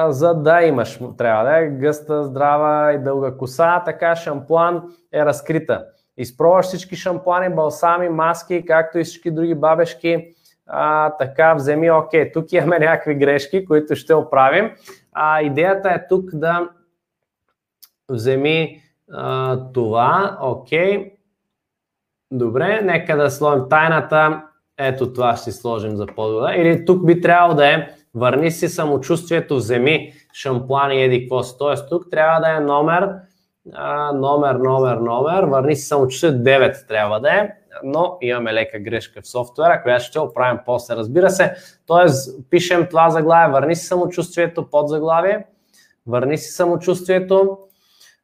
за да имаш трябва да е гъста, здрава и дълга коса, така шампуан е разкрита. Изпробваш всички шампуани, балсами, маски, както и всички други бабешки. А, така, вземи, окей, тук имаме някакви грешки, които ще оправим. А, идеята е тук да вземи а, това, окей. Добре, нека да сложим тайната. Ето това ще сложим за по Или тук би трябвало да е върни си самочувствието, вземи шампуан и еди какво си. Тоест тук трябва да е номер, а, номер, номер, номер, върни си самочувствието 9 трябва да е, но имаме лека грешка в софтуера, която ще оправим после, разбира се. Тоест пишем това заглавие, върни си самочувствието, под заглавие, върни си самочувствието,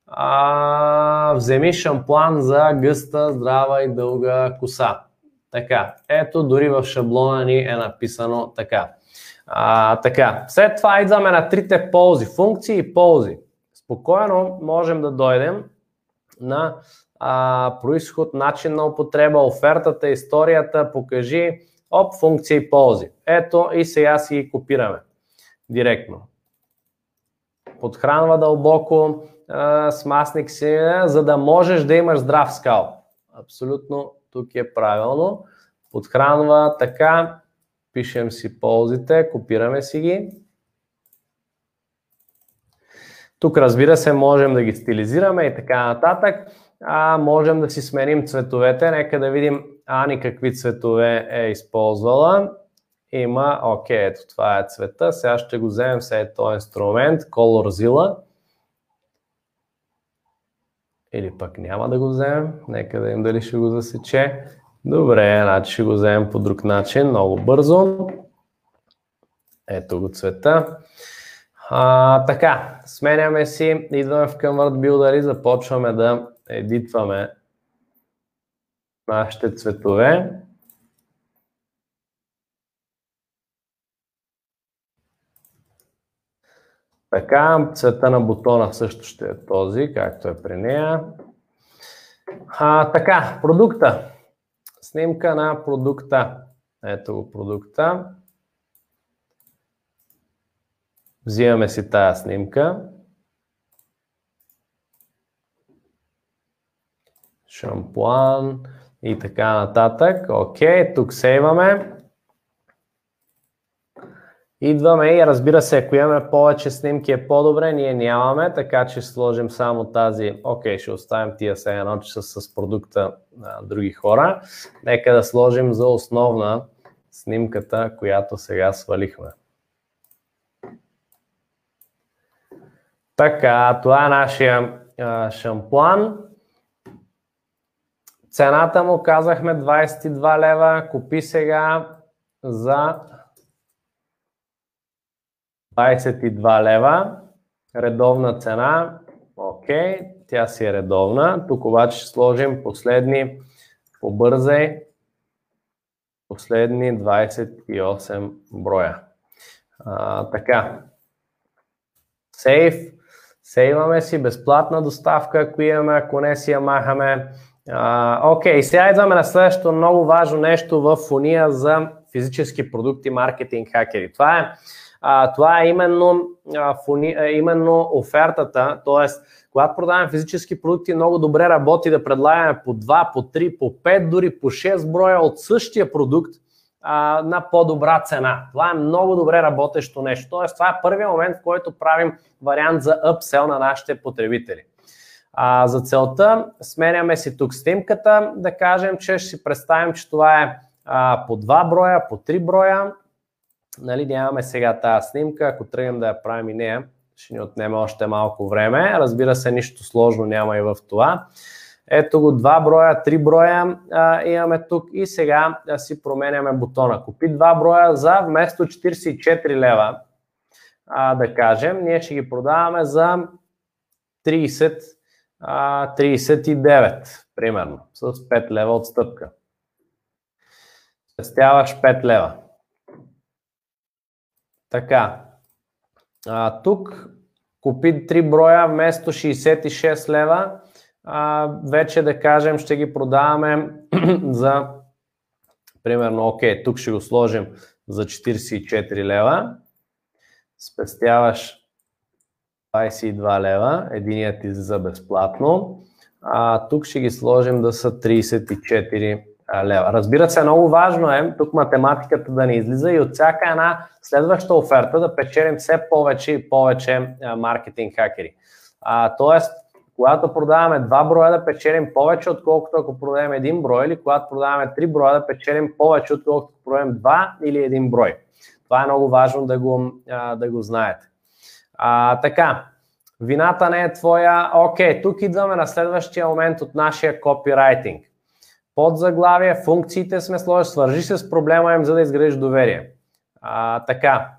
а, вземи шампуан за гъста, здрава и дълга коса. Така, ето дори в шаблона ни е написано така. А, така, след това идваме на трите ползи, функции и ползи. Спокойно можем да дойдем на а, происход, начин на употреба, офертата, историята, покажи, оп, функции и ползи. Ето и сега си ги копираме директно. Подхранва дълбоко, а, с масник си, за да можеш да имаш здрав скал. Абсолютно тук е правилно. Подхранва така, пишем си ползите, копираме си ги. Тук разбира се можем да ги стилизираме и така нататък. А, можем да си сменим цветовете. Нека да видим Ани какви цветове е използвала. Има, окей, ето това е цвета. Сега ще го вземем след този инструмент, Zilla. Или пък няма да го вземем. Нека да им дали ще го засече. Добре, значи ще го вземем по друг начин, много бързо. Ето го цвета. А, така, сменяме си, идваме в Convert Builder и започваме да едитваме нашите цветове. Така, цвета на бутона също ще е този, както е при нея. А, така, продукта. Снимка на продукта. Ето го продукта. Взимаме си тази снимка. Шампуан и така нататък. Окей, тук сейваме. Идваме и разбира се, ако имаме повече снимки е по-добре, ние нямаме, така че сложим само тази, окей, ще оставим тия сега едно, че с продукта на други хора. Нека да сложим за основна снимката, която сега свалихме. Така, това е нашия а, шампуан. Цената му казахме 22 лева. Купи сега за 22 лева. Редовна цена. Окей, тя си е редовна. Тук обаче ще сложим последни, побързай, последни 28 броя. А, така. Сейф. Сейваме си безплатна доставка, ако имаме, ако не си я махаме. Окей, okay, сега идваме на следващото много важно нещо в уния за физически продукти, маркетинг, хакери. Това е, а, това е именно, а, фуни, а, именно офертата, т.е. когато продаваме физически продукти, много добре работи да предлагаме по 2, по 3, по 5, дори по 6 броя от същия продукт, на по-добра цена. Това е много добре работещо нещо. Тоест, това е първият момент, в който правим вариант за upsell на нашите потребители. А, за целта сменяме си тук снимката, да кажем, че ще си представим, че това е а, по 2 броя, по 3 броя. Нали, нямаме сега тази снимка, ако тръгнем да я правим и нея, ще ни отнеме още малко време. Разбира се, нищо сложно няма и в това. Ето го, 2 броя, 3 броя а, имаме тук и сега да си променяме бутона. Купи 2 броя за вместо 44 лева, а, да кажем, ние ще ги продаваме за 30 а, 39, примерно, с 5 лева отстъпка. Спестяваш 5 лева. Така, а, тук купи 3 броя вместо 66 лева, а, вече да кажем ще ги продаваме за примерно, окей, тук ще го сложим за 44 лева, спестяваш 22 лева, единият ти за безплатно, а тук ще ги сложим да са 34 лева. Разбира се, много важно е тук математиката да не излиза и от всяка една следваща оферта да печелим все повече и повече маркетинг хакери. А, тоест, когато продаваме два броя да печелим повече, отколкото ако продадем един брой, или когато продаваме три броя да печелим повече, отколкото ако продадем два или един брой. Това е много важно да го, да го знаете. А, така, вината не е твоя. Окей, тук идваме на следващия момент от нашия копирайтинг. Под заглавие, функциите сме сложили, свържи се с проблема им, за да изградиш доверие. А, така,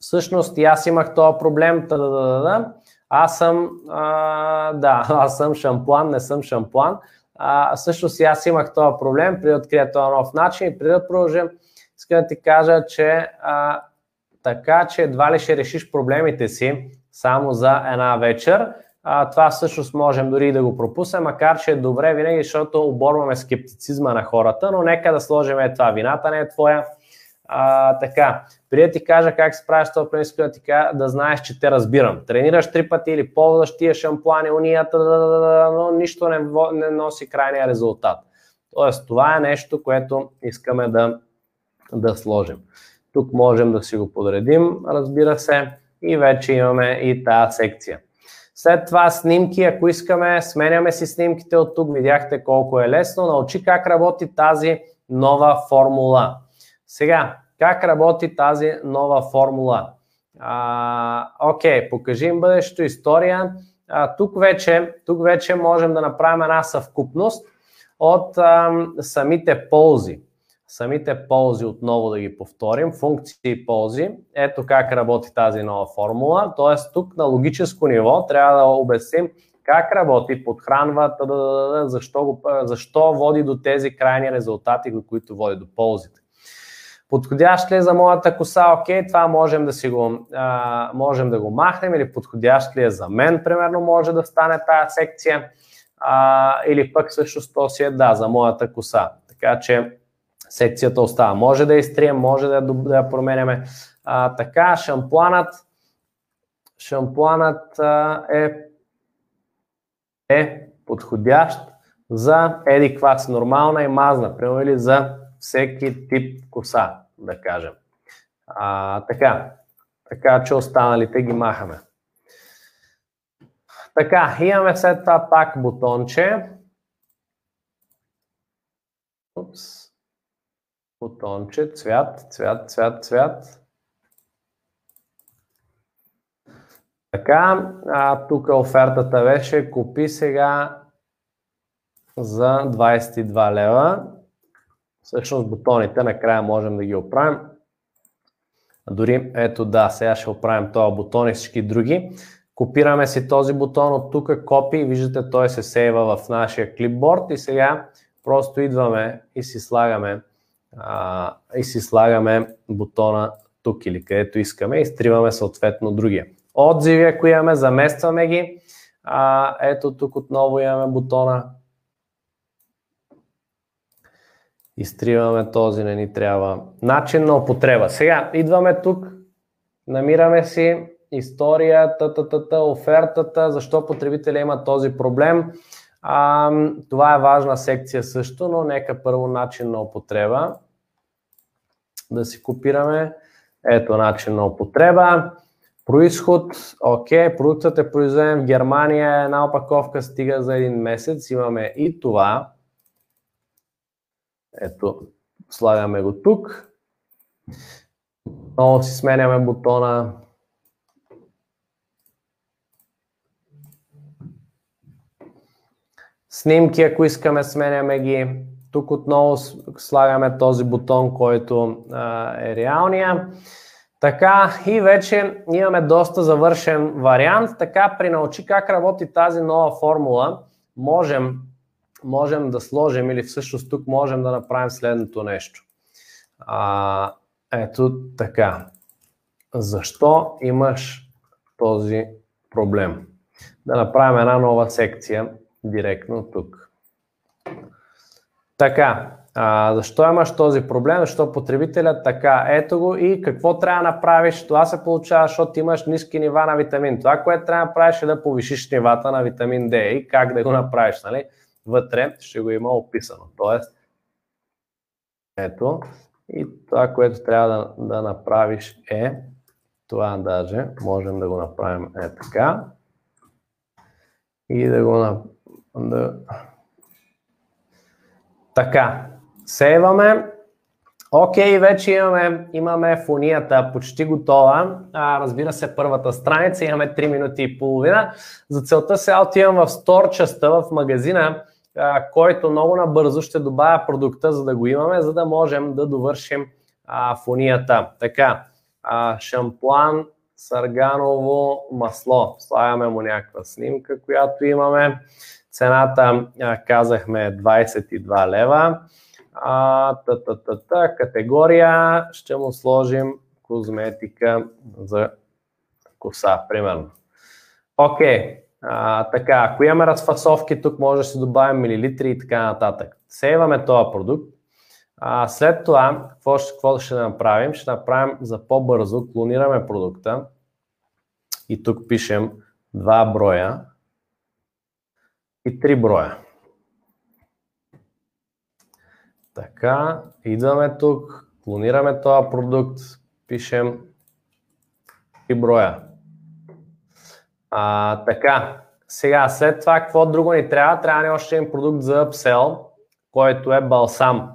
всъщност и аз имах този проблем, да, да, да, да. Аз съм, а, да, аз съм шампуан, не съм шампуан. А, всъщност и аз имах този проблем, при да открия този нов начин и преди да продължим, искам да ти кажа, че а, така, че едва ли ще решиш проблемите си само за една вечер, а, това всъщност можем дори да го пропуснем, макар че е добре винаги, защото оборваме скептицизма на хората, но нека да сложим е това. Вината не е твоя. А, така, преди ти кажа как се правиш това принцип, да ти кажа, да знаеш, че те разбирам. Тренираш три пъти или ползваш тия шампуани, унията, но нищо не, не носи крайния резултат. Тоест, това е нещо, което искаме да, да сложим. Тук можем да си го подредим, разбира се, и вече имаме и тази секция. След това снимки, ако искаме, сменяме си снимките от тук, видяхте колко е лесно. Научи как работи тази нова формула. Сега, как работи тази нова формула? А, окей, покажи им бъдещето история. А, тук, вече, тук вече можем да направим една съвкупност от а, самите ползи самите ползи отново да ги повторим, функции и ползи. Ето как работи тази нова формула. Тоест тук на логическо ниво трябва да обясним как работи, подхранва, защо, защо води до тези крайни резултати, до които води до ползите. Подходящ ли е за моята коса? Окей, това можем да, си го, а, можем да го махнем или подходящ ли е за мен, примерно, може да стане тази секция. А, или пък всъщност то си е да, за моята коса. Така че секцията остава. Може да изтрием, може да, да я променяме. А, така, шампуанът, шампуанът а, е, е подходящ за еди нормална и мазна, примерно или за всеки тип коса, да кажем. А, така, така че останалите ги махаме. Така, имаме след това пак бутонче. Упс бутонче, цвят, цвят, цвят, цвят. Така, а, тук офертата беше купи сега за 22 лева. Всъщност бутоните накрая можем да ги оправим. Дори, ето да, сега ще оправим този бутон и всички други. Копираме си този бутон от тук, копи, виждате той се сейва в нашия клипборд и сега просто идваме и си слагаме а, и си слагаме бутона тук или където искаме и изтриваме съответно другия. Отзиви, ако имаме, заместваме ги. А, ето тук отново имаме бутона. Изтриваме този, не ни трябва. Начин на употреба. Сега идваме тук, намираме си историята, офертата, защо потребителя има този проблем. А, това е важна секция също, но нека първо начин на употреба да си копираме. Ето начин на употреба. Происход, окей, продуктът е произведен в Германия, една опаковка стига за един месец, имаме и това. Ето, слагаме го тук. Много си сменяме бутона Снимки, ако искаме, сменяме ги. Тук отново слагаме този бутон, който а, е реалния. Така и вече имаме доста завършен вариант. Така при научи как работи тази нова формула, можем, можем да сложим или всъщност тук можем да направим следното нещо. А, ето така. Защо имаш този проблем. Да направим една нова секция директно тук. Така, а, защо имаш този проблем? Защо потребителят така? Ето го и какво трябва да направиш? Това се получава, защото имаш ниски нива на витамин. Това, което трябва да направиш е да повишиш нивата на витамин D и как да го направиш. Нали? Вътре ще го има описано. Тоест, ето, и това, което трябва да, да направиш е, това даже можем да го направим е така, и да го да... Така, сейваме. Окей, вече имаме, имаме фунията почти готова. А, разбира се, първата страница, имаме 3 минути и половина. За целта сега отивам в стор частта, в магазина, а, който много набързо ще добавя продукта, за да го имаме, за да можем да довършим а, фунията. Така, а, шампуан сарганово масло. Слагаме му някаква снимка, която имаме. Цената, казахме, е 22 лева. А, та, та, та, та, категория ще му сложим козметика за коса, примерно. Окей, okay. Така, ако имаме разфасовки, тук може да се добавим милилитри и така нататък. Сейваме този продукт. А, след това, какво ще, какво ще направим? Ще направим за по-бързо, клонираме продукта и тук пишем 2 броя и 3 броя. Така, идваме тук, клонираме този продукт, пишем 3 броя. А, така, сега, след това, какво друго ни трябва? Трябва ни още един продукт за upsell, който е балсам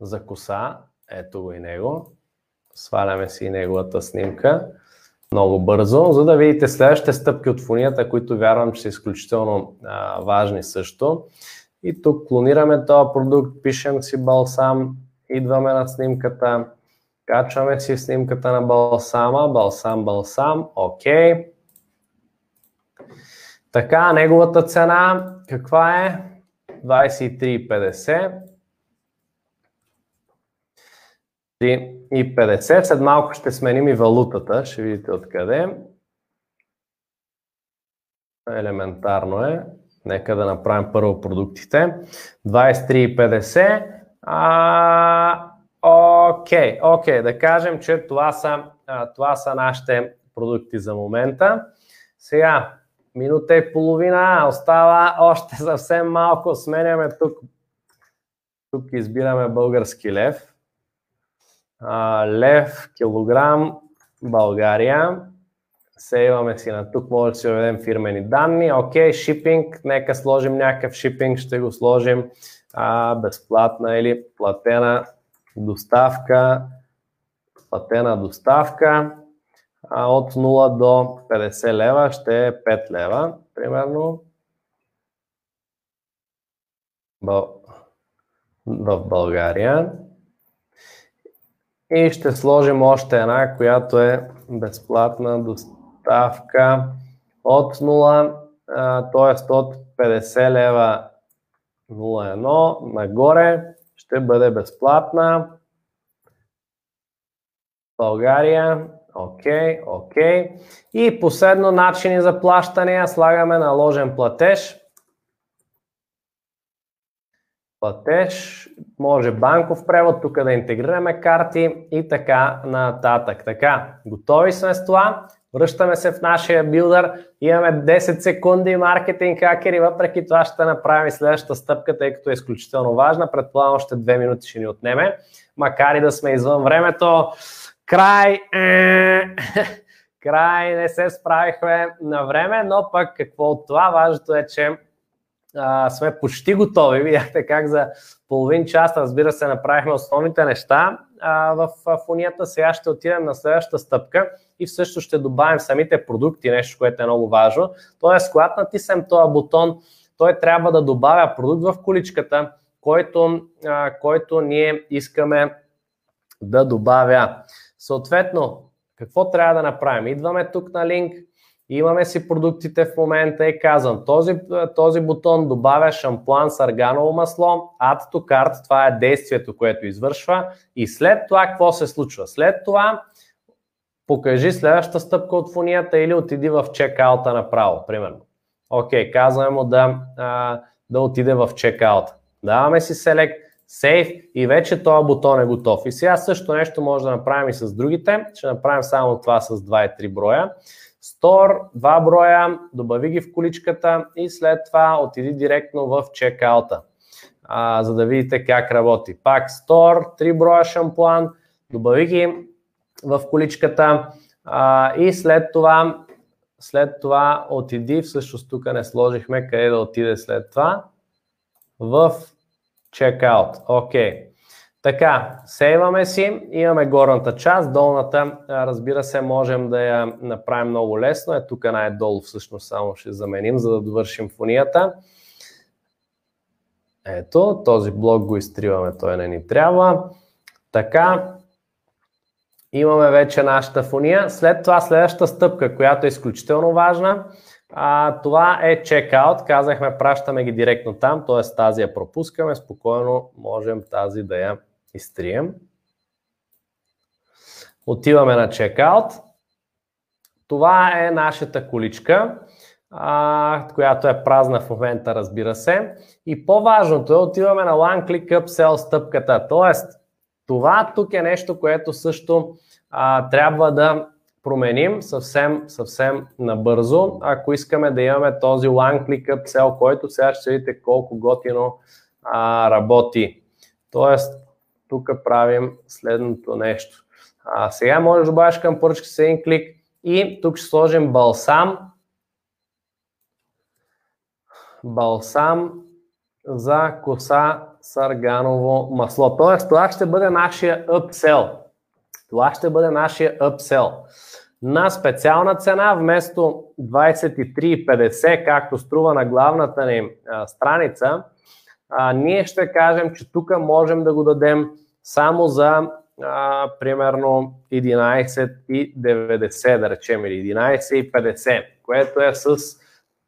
за коса. Ето го и него. Сваляме си неговата снимка много бързо, за да видите следващите стъпки от фунията, които вярвам, че са изключително а, важни също. И тук клонираме този продукт, пишем си балсам, идваме на снимката, качваме си снимката на балсама, балсам, балсам, окей. Така, неговата цена каква е? 23,50. и 50. След малко ще сменим и валутата, ще видите откъде. Елементарно е. Нека да направим първо продуктите. 23,50. А, окей, окей, да кажем, че това са, а, това са нашите продукти за момента. Сега, минута и половина, остава още съвсем малко. Сменяме тук. Тук избираме български лев лев, килограм, България. Сейваме си на тук, може да си въведем фирмени данни. Окей, шипинг, нека сложим някакъв шипинг, ще го сложим а, безплатна или платена доставка. Платена доставка а, от 0 до 50 лева ще е 5 лева, примерно. В България. И ще сложим още една, която е безплатна доставка от 0, т.е. от 50 лева 01 нагоре ще бъде безплатна. България, окей, okay, окей. Okay. И последно начини за плащане слагаме наложен платеж платеж, може банков превод, тук да интегрираме карти и така нататък. Така, готови сме с това. Връщаме се в нашия билдър. Имаме 10 секунди маркетинг хакери, въпреки това ще направим следващата стъпка, тъй като е изключително важна. Предполагам още 2 минути ще ни отнеме. Макар и да сме извън времето. Край! Е, край, не се справихме на време, но пък какво от това? Важното е, че а, сме почти готови. Видяхте как за половин час, разбира се, направихме основните неща а, в фунията. Сега ще отидем на следващата стъпка и всъщност ще добавим самите продукти, нещо, което е много важно. Тоест, когато натиснем този бутон, той трябва да добавя продукт в количката, който, а, който ние искаме да добавя. Съответно, какво трябва да направим? Идваме тук на линк, Имаме си продуктите в момента и казвам, този, този бутон добавя шампуан с арганово масло, add to cart, това е действието, което извършва и след това какво се случва? След това покажи следващата стъпка от фунията или отиди в чекаута направо, примерно. Окей, okay, казваме му да, а, да отиде в чекаута. Даваме си Select, Save и вече този бутон е готов. И сега също нещо може да направим и с другите. Ще направим само това с 2 и 3 броя. Store, 2 броя, добави ги в количката и след това отиди директно в чекаута, а, за да видите как работи. Пак Store, 3 броя шампуан, добави ги в количката а, и след това, след това отиди, всъщност тук не сложихме къде да отиде след това, в Checkout. Окей. Okay. Така, сейваме си, имаме горната част, долната, разбира се, можем да я направим много лесно. Е, тук най-долу всъщност само ще заменим, за да довършим фонията. Ето, този блок го изтриваме, той не ни трябва. Така, имаме вече нашата фония. След това следващата стъпка, която е изключително важна, а, това е checkout. Казахме, пращаме ги директно там, т.е. тази я пропускаме, спокойно можем тази да я изтрием. Отиваме на checkout. Това е нашата количка, а, която е празна в момента, разбира се. И по-важното е, отиваме на One Click Upsell стъпката. Тоест, това тук е нещо, което също а, трябва да променим съвсем, съвсем набързо, ако искаме да имаме този One Click Upsell, който сега ще видите колко готино а, работи. Тоест, тук правим следното нещо. А, сега можеш да добавиш към поръчка с един клик и тук ще сложим балсам. Балсам за коса сарганово масло. Тоест, това ще бъде нашия upsell. Това ще бъде нашия upsell. На специална цена вместо 23,50, както струва на главната ни страница, ние ще кажем, че тук можем да го дадем само за а, примерно 11,90, да речем, или 11,50, което е с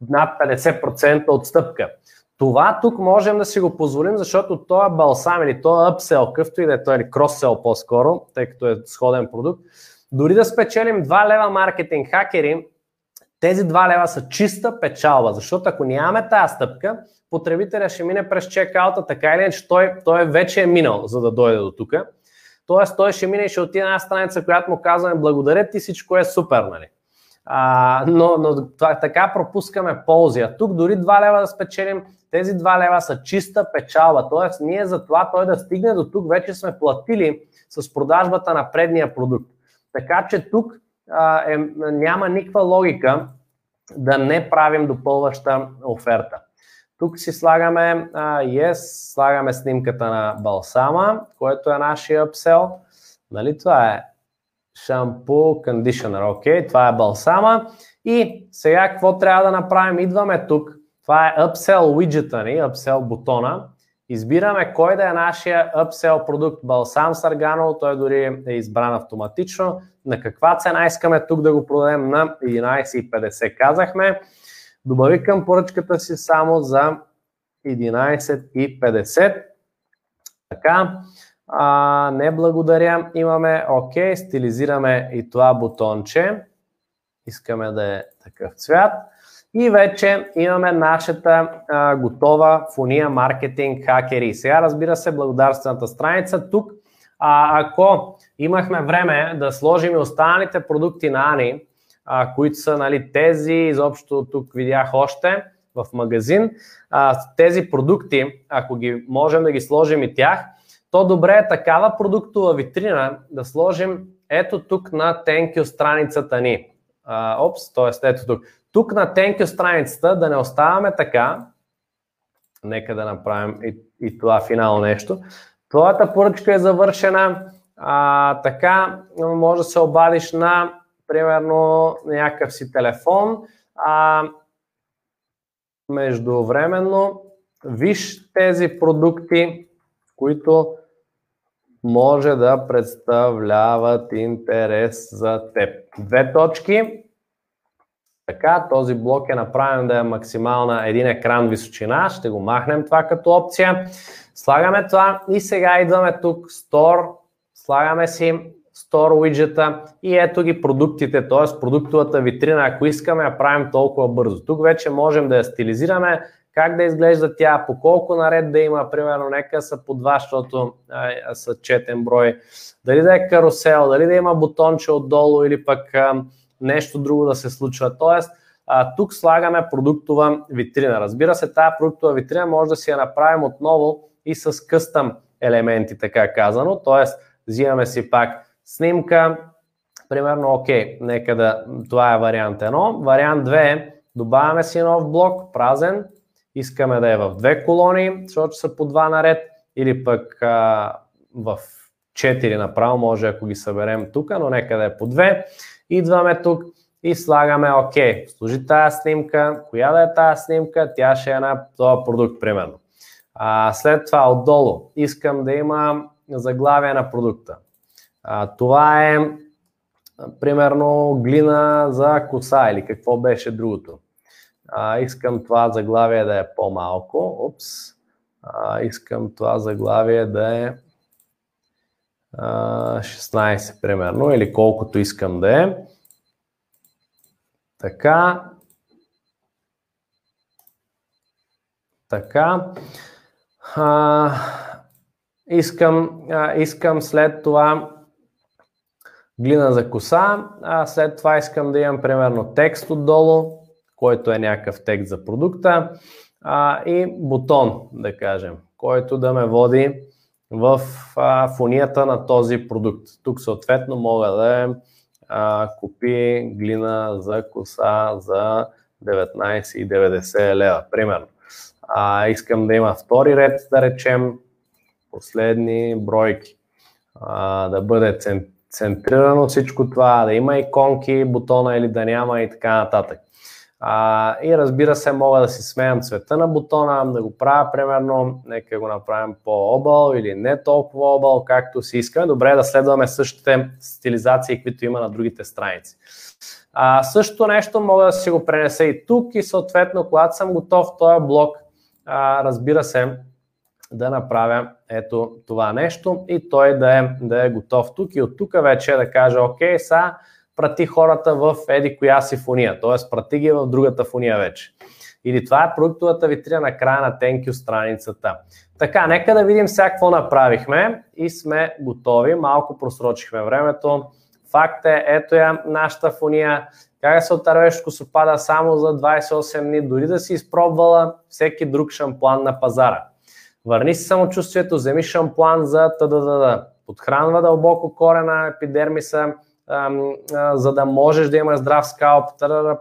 над 50% отстъпка. Това тук можем да си го позволим, защото този балсам или този upsell, къвто и да е той, или кросел по-скоро, тъй като е сходен продукт, дори да спечелим 2 лева маркетинг хакери, тези 2 лева са чиста печалба, защото ако нямаме тази стъпка, потребителя ще мине през чекаута, така или иначе той, той вече е минал, за да дойде до тук. Тоест той ще мине и ще отиде на една страница, която му казваме благодаря ти, всичко е супер, нали? А, но, но това, така пропускаме ползи. А тук дори 2 лева да спечелим, тези 2 лева са чиста печалба. Тоест ние за това той да стигне до тук вече сме платили с продажбата на предния продукт. Така че тук а, е, няма никаква логика да не правим допълваща оферта. Тук си слагаме а, yes, слагаме снимката на балсама, който е нашия upsell. Нали, това е шампу, кондишнер, окей, това е балсама. И сега какво трябва да направим? Идваме тук, това е upsell widget ни, upsell бутона. Избираме кой да е нашия upsell продукт. Балсам с арганово, той дори е избран автоматично. На каква цена искаме тук да го продадем на 11,50 казахме. Добави към поръчката си само за 11,50. Така, а, не благодаря. Имаме OK, стилизираме и това бутонче. Искаме да е такъв цвят. И вече имаме нашата а, готова фония маркетинг хакери. Сега разбира се благодарствената страница. Тук, а, ако имахме време да сложим и останалите продукти на Ани, а, които са нали, тези, изобщо тук видях още в магазин, а, тези продукти, ако ги можем да ги сложим и тях, то добре е такава продуктова витрина да сложим ето тук на you страницата ни. А, опс, т.е. ето тук. Тук на you страницата да не оставаме така, нека да направим и, и това финално нещо. Твоята поръчка е завършена, а, така може да се обадиш на примерно някакъв си телефон, а, междувременно виж тези продукти, които може да представляват интерес за теб. Две точки. Така, този блок е направен да е максимална един екран височина. Ще го махнем това като опция. Слагаме това и сега идваме тук Store. Слагаме си Store виджета и ето ги продуктите, т.е. продуктовата витрина, ако искаме я правим толкова бързо. Тук вече можем да я стилизираме, как да изглежда тя, по колко наред да има, примерно нека са по два, защото а, са четен брой, дали да е карусел, дали да има бутонче отдолу или пък а, нещо друго да се случва. Тоест, а, тук слагаме продуктова витрина. Разбира се, тази продуктова витрина може да си я направим отново и с къстъм елементи, така казано. Тоест, взимаме си пак снимка, примерно, окей, нека да, това е вариант 1. Вариант 2 е, добавяме си нов блок, празен, искаме да е в две колони, защото са по два наред, или пък а, в 4 направо, може ако ги съберем тук, но нека да е по две. Идваме тук и слагаме окей, служи тази снимка, коя да е тази снимка, тя ще е на този продукт, примерно. А, след това отдолу искам да има заглавие на продукта. А, това е примерно глина за коса или какво беше другото. А, искам това заглавие да е по-малко. Опс. А, искам това заглавие да е 16 примерно или колкото искам да е. Така. Така. А, искам, а, искам след това глина за коса, а след това искам да имам примерно текст отдолу, който е някакъв текст за продукта а, и бутон, да кажем, който да ме води в а, фунията на този продукт. Тук съответно мога да а, купи глина за коса за 19,90 лева, примерно. А, искам да има втори ред, да речем, последни бройки, а, да бъде центрирано всичко това, да има иконки, бутона или да няма и така нататък. А, и разбира се, мога да си сменям цвета на бутона, да го правя примерно, нека го направим по-объл или не толкова объл, както си искаме. Добре е да следваме същите стилизации, които има на другите страници. А, също нещо мога да си го пренеса и тук и съответно, когато съм готов този блок, а, разбира се, да направя ето това нещо и той да е, да е готов тук и от тук вече да кажа, окей, сега прати хората в еди коя си фуния, т.е. прати ги в другата фуния вече. Или това е продуктовата витрина на края на you страницата. Така, нека да видим сега какво направихме и сме готови. Малко просрочихме времето. Факт е, ето я нашата фуния. Как да се отървеш косопада само за 28 дни, дори да си изпробвала всеки друг шампуан на пазара. Върни си самочувствието, вземи шампуан за ТДД. Подхранва дълбоко корена, епидермиса, за да можеш да имаш здрав скалп,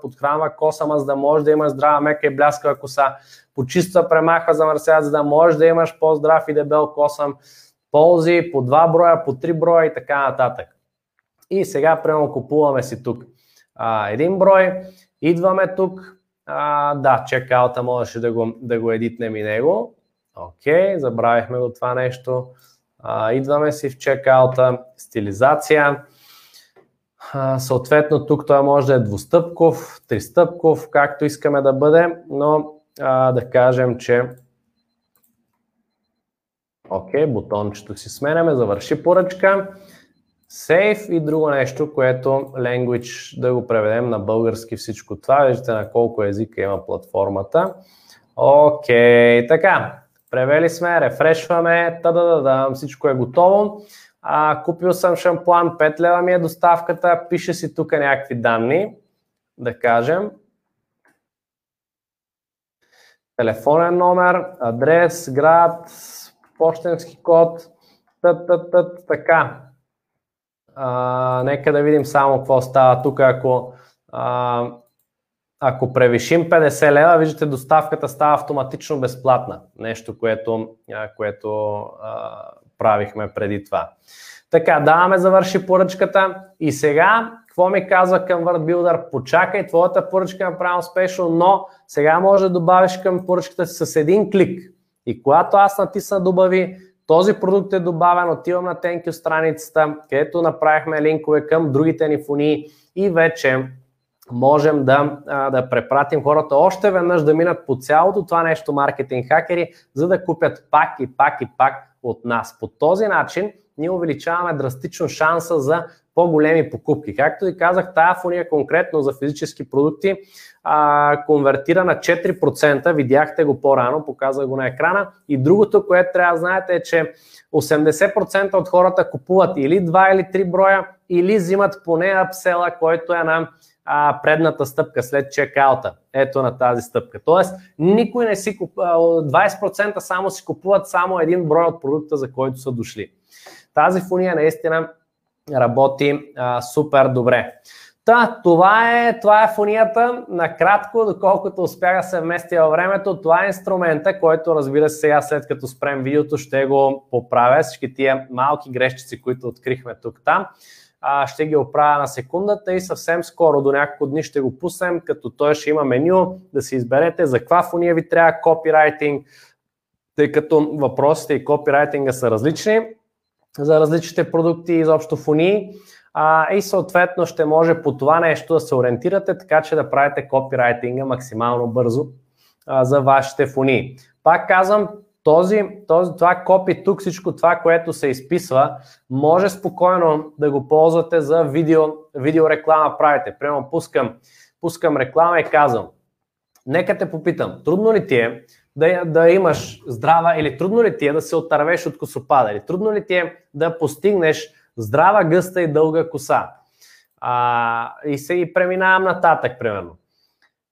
подхранва косама, за да можеш да имаш здрава мека и бляскава коса, почиства, премахва, замърсява, за да можеш да имаш по-здрав и дебел косъм, ползи по два броя, по три броя и така нататък. И сега прямо купуваме си тук а, един брой, идваме тук, а, да, чекаута можеше да го, да го едитнем и него, окей, забравихме го това нещо, а, идваме си в чекаута, стилизация, Съответно, тук той може да е двустъпков, тристъпков, както искаме да бъде, но а, да кажем, че Окей, okay, бутончето си сменяме, завърши поръчка. Save и друго нещо, което language да го преведем на български всичко това. Виждате на колко езика има платформата. Окей, okay, така. Превели сме, рефрешваме, та-да-да-да, всичко е готово а, купил съм шампуан, 5 лева ми е доставката, пише си тук някакви данни, да кажем. Телефонен номер, адрес, град, почтенски код, тът, тът, тът, така. А, нека да видим само какво става тук, ако, а, ако превишим 50 лева, виждате доставката става автоматично безплатна. Нещо, което, което а, правихме преди това. Така, даваме завърши поръчката и сега, какво ми казва към WordBuilder? Почакай, твоята поръчка е направена успешно, но сега може да добавиш към поръчката си с един клик. И когато аз натисна добави, този продукт е добавен, отивам на you страницата, където направихме линкове към другите ни фунии и вече можем да, да препратим хората още веднъж да минат по цялото това нещо маркетинг хакери, за да купят пак и пак и пак от нас. По този начин ние увеличаваме драстично шанса за по-големи покупки. Както ви казах, тази фуния конкретно за физически продукти а, конвертира на 4%, видяхте го по-рано, показах го на екрана. И другото, което трябва да знаете е, че 80% от хората купуват или 2 или 3 броя, или взимат поне апсела, който е на а, предната стъпка след чекаута. Ето на тази стъпка. Тоест, никой не си купува, 20% само си купуват само един брой от продукта, за който са дошли. Тази фуния наистина работи а, супер добре. Та, това е, това е фунията. Накратко, доколкото успях да се вместя във времето, това е инструмента, който разбира се сега след като спрем видеото ще го поправя. Всички тия малки грешчици, които открихме ще ги оправя на секундата и съвсем скоро, до няколко дни ще го пуснем, като той ще има меню, да си изберете за каква фуния ви трябва копирайтинг, тъй като въпросите и копирайтинга са различни за различните продукти, изобщо фунии а, и съответно ще може по това нещо да се ориентирате, така че да правите копирайтинга максимално бързо а, за вашите фунии. Пак казвам, този, този, това копи тук, всичко това, което се изписва, може спокойно да го ползвате за видео, видео реклама правите. Примерно пускам, пускам реклама и казвам, нека те попитам, трудно ли ти е да, да имаш здрава или трудно ли ти е да се отървеш от косопада или трудно ли ти е да постигнеш здрава, гъста и дълга коса. А, и се и преминавам нататък, примерно.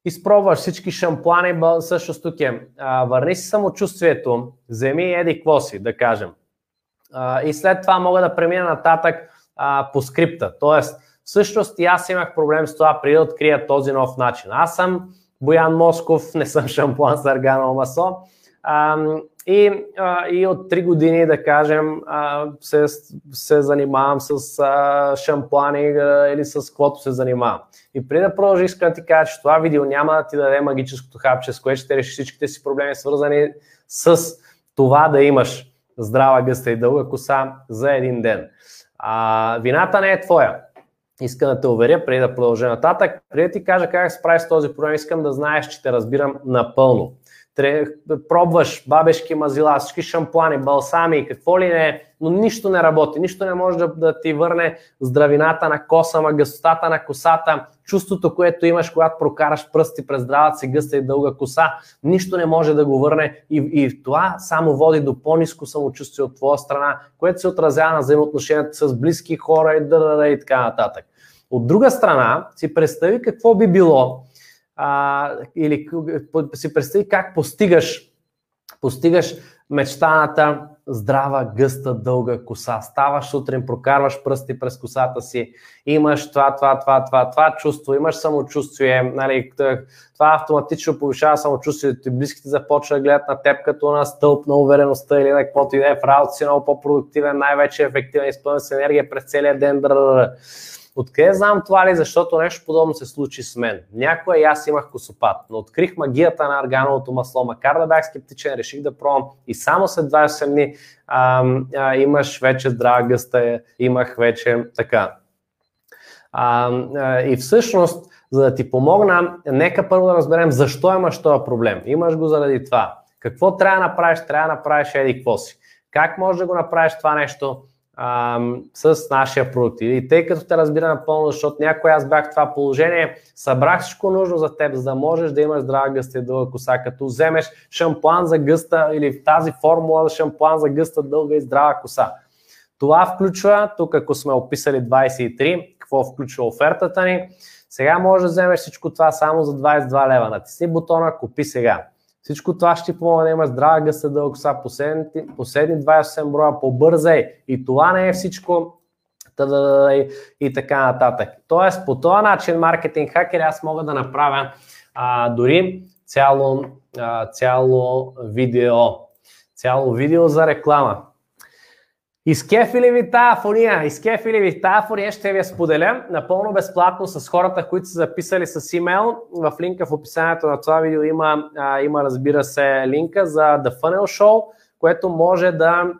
Изпробваш всички шампуани, също тук е. Върни си самочувствието, вземи еди какво си, да кажем. И след това мога да премина нататък по скрипта. Тоест, всъщност и аз имах проблем с това преди да открия този нов начин. Аз съм Боян Москов, не съм шампуан с арганово масло. А, и, а, и от 3 години, да кажем, а, се, се занимавам с а, шампуани а, или с каквото се занимавам. И преди да продължи, искам да ти кажа, че това видео няма да ти даде магическото хапче, с което ще решиш всичките си проблеми, свързани с това да имаш здрава, гъста и дълга коса за един ден. А, вината не е твоя. Искам да те уверя, преди да продължа нататък, преди да ти кажа как се справи с този проблем, искам да знаеш, че те разбирам напълно пробваш бабешки мазила, всички шампуани, балсами какво ли не, но нищо не работи, нищо не може да, да ти върне здравината на косама, гъстотата на косата, чувството, което имаш, когато прокараш пръсти през здравата си гъста и дълга коса, нищо не може да го върне и, и това само води до по-низко самочувствие от твоя страна, което се отразява на взаимоотношенията с близки хора и да, да, да, и така нататък. От друга страна, си представи какво би било, а, или си представи как постигаш, постигаш мечтаната здрава, гъста, дълга коса. Ставаш сутрин, прокарваш пръсти през косата си, имаш това, това, това, това, това чувство, имаш самочувствие, нали, това автоматично повишава самочувствието и близките започват да гледат на теб като на стълб на увереността или на каквото и да е в работа си много по-продуктивен, най-вече ефективен, изпълнен с енергия през целия ден. Дрър. Откъде знам това ли? Защото нещо подобно се случи с мен. Някой и аз имах косопат, но открих магията на аргановото масло. Макар да бях скептичен, реших да пробвам и само след 28 дни а, а, имаш вече здрава гъста, имах вече така. А, а, и всъщност, за да ти помогна, нека първо да разберем защо имаш този проблем. Имаш го заради това. Какво трябва да направиш? Трябва да направиш еди какво си. Как можеш да го направиш това нещо? С нашия продукт. И тъй като те разбира напълно, защото някой аз бях в това положение, събрах всичко нужно за теб, за да можеш да имаш здрава гъста и дълга коса, като вземеш шампуан за гъста или в тази формула за шампуан за гъста, дълга и здрава коса. Това включва, тук ако сме описали 23, какво включва офертата ни, сега можеш да вземеш всичко това само за 22 лева. Натисни бутона, купи сега. Всичко това ще помогне да имаш здрава гъста дълга коса, последни, последни 28 броя, побързай. И това не е всичко, и, и така нататък. Тоест, по този начин маркетинг хакер аз мога да направя а, дори цяло, а, цяло видео. Цяло видео за реклама. Изкефили ви тази фония, изкефили ви тази фония, ще ви я споделя напълно безплатно с хората, които са записали с имейл. В линка в описанието на това видео има, а, има разбира се, линка за The Funnel Show, което може да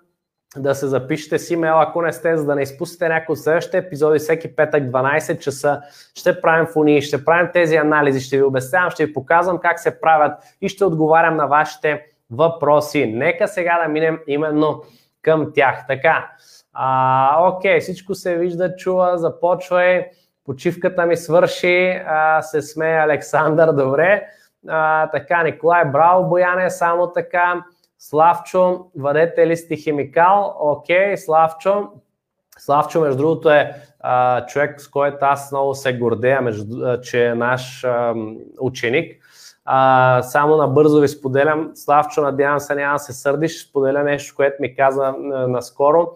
да се запишете с имейл, ако не сте, за да не изпустите някои от следващите епизоди, всеки петък 12 часа ще правим фони, ще правим тези анализи, ще ви обяснявам, ще ви показвам как се правят и ще отговарям на вашите въпроси. Нека сега да минем именно към тях. Така, а, окей, всичко се вижда, чува, започвай, почивката ми свърши, а, се смее Александър, добре. А, така, Николай, браво, Бояне, само така. Славчо, въдете ли сте химикал? Окей, Славчо. Славчо, между другото, е а, човек, с който аз много се гордея, между, че е наш а, ученик. А, само набързо ви споделям. Славчо, надявам се, няма да се сърдиш. Споделя нещо, което ми каза а, наскоро.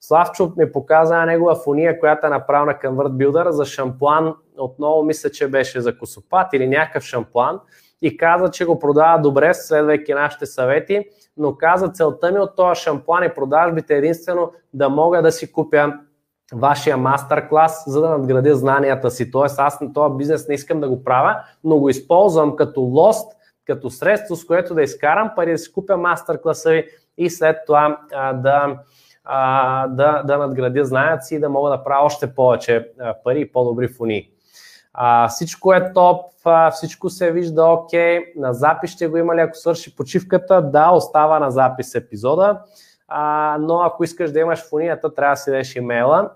Славчо ми показа негова фония, която е направена към Builder за шампуан. Отново мисля, че беше за косопат или някакъв шампуан и каза, че го продава добре, следвайки нашите съвети, но каза целта ми от този шампуан и продажбите е единствено да мога да си купя вашия мастер клас, за да надградя знанията си. Тоест аз на този бизнес не искам да го правя, но го използвам като лост, като средство, с което да изкарам пари, да си купя мастер класа ви и след това а, да, а, да, да надградя знанията си и да мога да правя още повече пари и по-добри фони. А, всичко е топ, а, всичко се вижда окей, на запис ще го има ли ако свърши почивката? Да, остава на запис епизода, а, но ако искаш да имаш фонията, трябва да си дадеш имейла.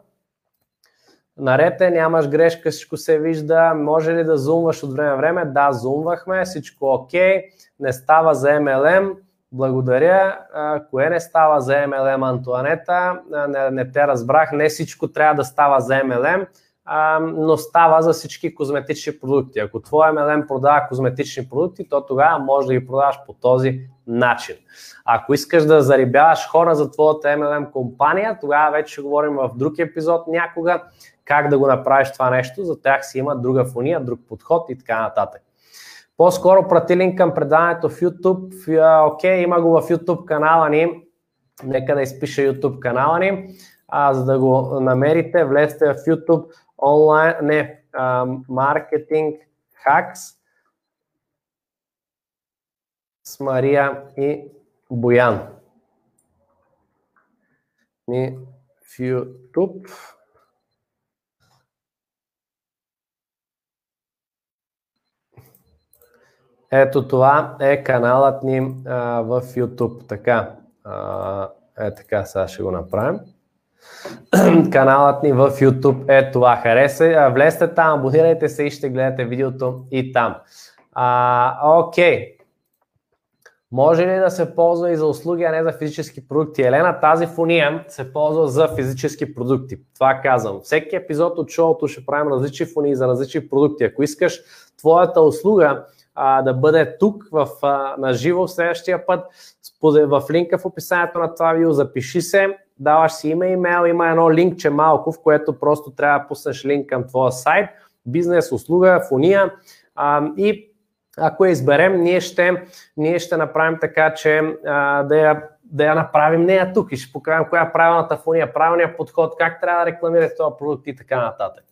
Наред е, нямаш грешка, всичко се вижда. Може ли да зумваш от време време? Да, зумвахме, всичко окей. Не става за MLM. Благодаря. А, кое не става за MLM, Антуанета? Не, не те разбрах. Не всичко трябва да става за MLM а, но става за всички козметични продукти. Ако твой MLM продава козметични продукти, то тогава може да ги продаваш по този начин. Ако искаш да зарибяваш хора за твоята MLM компания, тогава вече ще говорим в друг епизод някога как да го направиш това нещо. За тях си има друга фония, друг подход и така нататък. По-скоро прати линк към предаването в YouTube. Окей, има го в YouTube канала ни. Нека да изпиша YouTube канала ни. А, за да го намерите, влезте в YouTube онлайн, не, маркетинг хакс с Мария и Боян. Ни в YouTube. Ето това е каналът ни а, в YouTube. Така, а, е така, сега ще го направим. Каналът ни в YouTube е това. Хареса, влезте там, абонирайте се и ще гледате видеото и там. А, окей. Може ли да се ползва и за услуги, а не за физически продукти? Елена, тази фония се ползва за физически продукти. Това казвам. Всеки епизод от шоуто ще правим различни фонии за различни продукти. Ако искаш твоята услуга а, да бъде тук в, а, на живо следващия път, в линка в описанието на това видео, запиши се, даваш си име, имейл, има едно линкче малко, в което просто трябва да пуснеш линк към твоя сайт, бизнес, услуга, фония а, и ако я изберем, ние ще, ние ще направим така, че а, да, я, да я направим нея тук и ще покажем коя е правилната фония, правилният подход, как трябва да рекламирате този продукт и така нататък.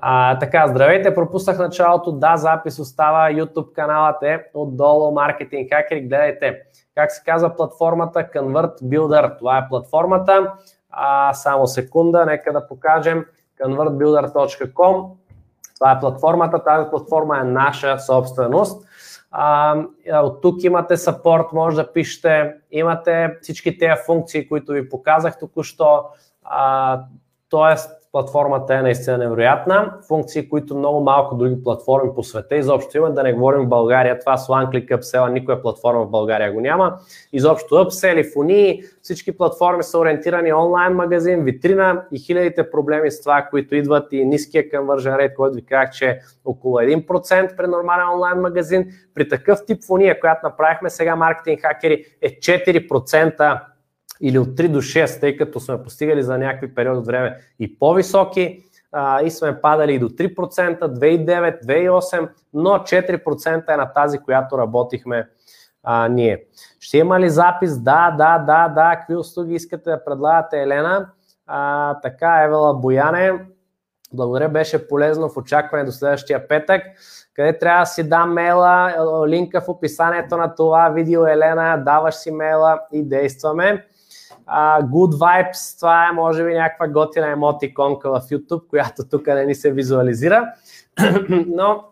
А, така, здравейте, пропуснах началото, да, запис остава, YouTube каналът е отдолу, маркетинг хакери, гледайте как се казва платформата Convert Builder. Това е платформата. А, само секунда, нека да покажем convertbuilder.com. Това е платформата, тази платформа е наша собственост. А, от тук имате сапорт, може да пишете, имате всички тези функции, които ви показах току-що. А, тоест, платформата е наистина невероятна. Функции, които много малко други платформи по света изобщо имат, да не говорим в България. Това с OneClick Upsell, никоя платформа в България го няма. Изобщо Upsell, фони, всички платформи са ориентирани онлайн магазин, витрина и хилядите проблеми с това, които идват и ниския conversion rate, който ви казах, че е около 1% при нормален онлайн магазин. При такъв тип фония, която направихме сега маркетинг хакери е 4% или от 3 до 6, тъй като сме постигали за някакви период от време и по-високи а, и сме падали и до 3%, 2,9, 2,8, но 4% е на тази, която работихме а, ние. Ще има ли запис? Да, да, да, да. Какви услуги искате да предлагате, Елена? А, така, Евела Бояне. Благодаря, беше полезно в очакване до следващия петък. Къде трябва да си дам мейла, линка в описанието на това видео, Елена, даваш си мейла и действаме. Good Vibes, това е може би някаква готина емотиконка в YouTube, която тук не ни се визуализира. Но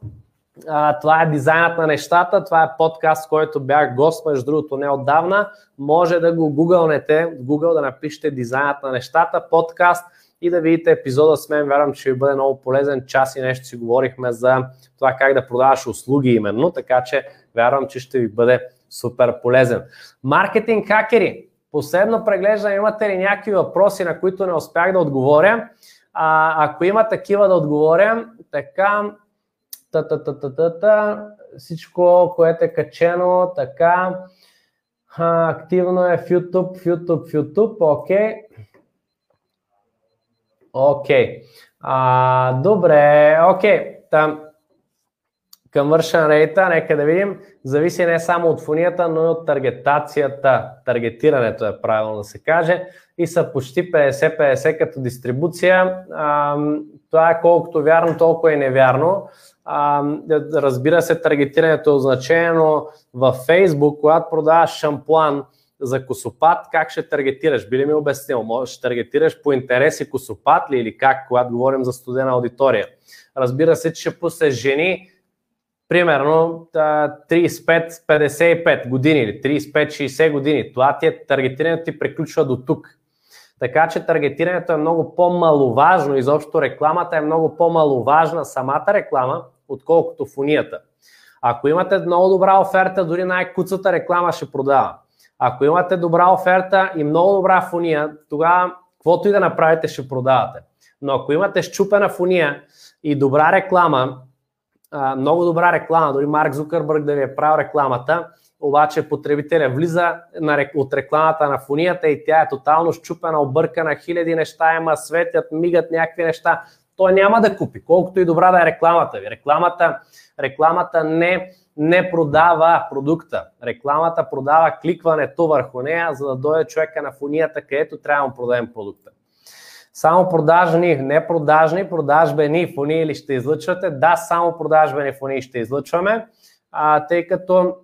а, това е дизайнът на нещата, това е подкаст, който бях гост, между другото не отдавна. Може да го гугълнете, в Google да напишете дизайнът на нещата, подкаст и да видите епизода с мен. Вярвам, че ще бъде много полезен. Час и нещо си говорихме за това как да продаваш услуги именно, така че вярвам, че ще ви бъде супер полезен. Маркетинг хакери. Последно преглеждане, имате ли някакви въпроси, на които не успях да отговоря? А, ако има такива да отговоря, така, та, та, та, та, та, всичко, което е качено, така, а, активно е в YouTube, в YouTube, в YouTube, окей. Окей. Добре, окей. Там, Conversion rate, нека да видим, зависи не само от фонията, но и от таргетацията. Таргетирането е правилно да се каже и са почти 50-50 като дистрибуция. Това е колкото вярно, толкова и невярно. Разбира се, таргетирането е означено във Facebook, когато продаваш шампуан за косопат, как ще таргетираш? Би ли ми обяснил? Може ще таргетираш по интереси косопат ли или как, когато говорим за студена аудитория? Разбира се, че ще пуснеш жени, примерно 35-55 години или 35-60 години. Това ти е таргетирането ти приключва до тук. Така че таргетирането е много по-маловажно, изобщо рекламата е много по-маловажна, самата реклама, отколкото фунията. Ако имате много добра оферта, дори най-куцата реклама ще продава. Ако имате добра оферта и много добра фуния, тогава каквото и да направите ще продавате. Но ако имате щупена фуния и добра реклама, много добра реклама, дори Марк Зукърбърг да ви е правил рекламата, обаче потребителя влиза от рекламата на фунията и тя е тотално щупена, объркана, хиляди неща има, светят, мигат някакви неща. Той няма да купи, колкото и добра да е рекламата ви. Рекламата, рекламата не, не продава продукта. Рекламата продава кликването върху нея, за да дойде човека на фунията, където трябва да му продадем продукта. Само продажни, не продажни, продажбени фони или ще излъчвате? Да, само продажбени фони ще излъчваме, а, тъй като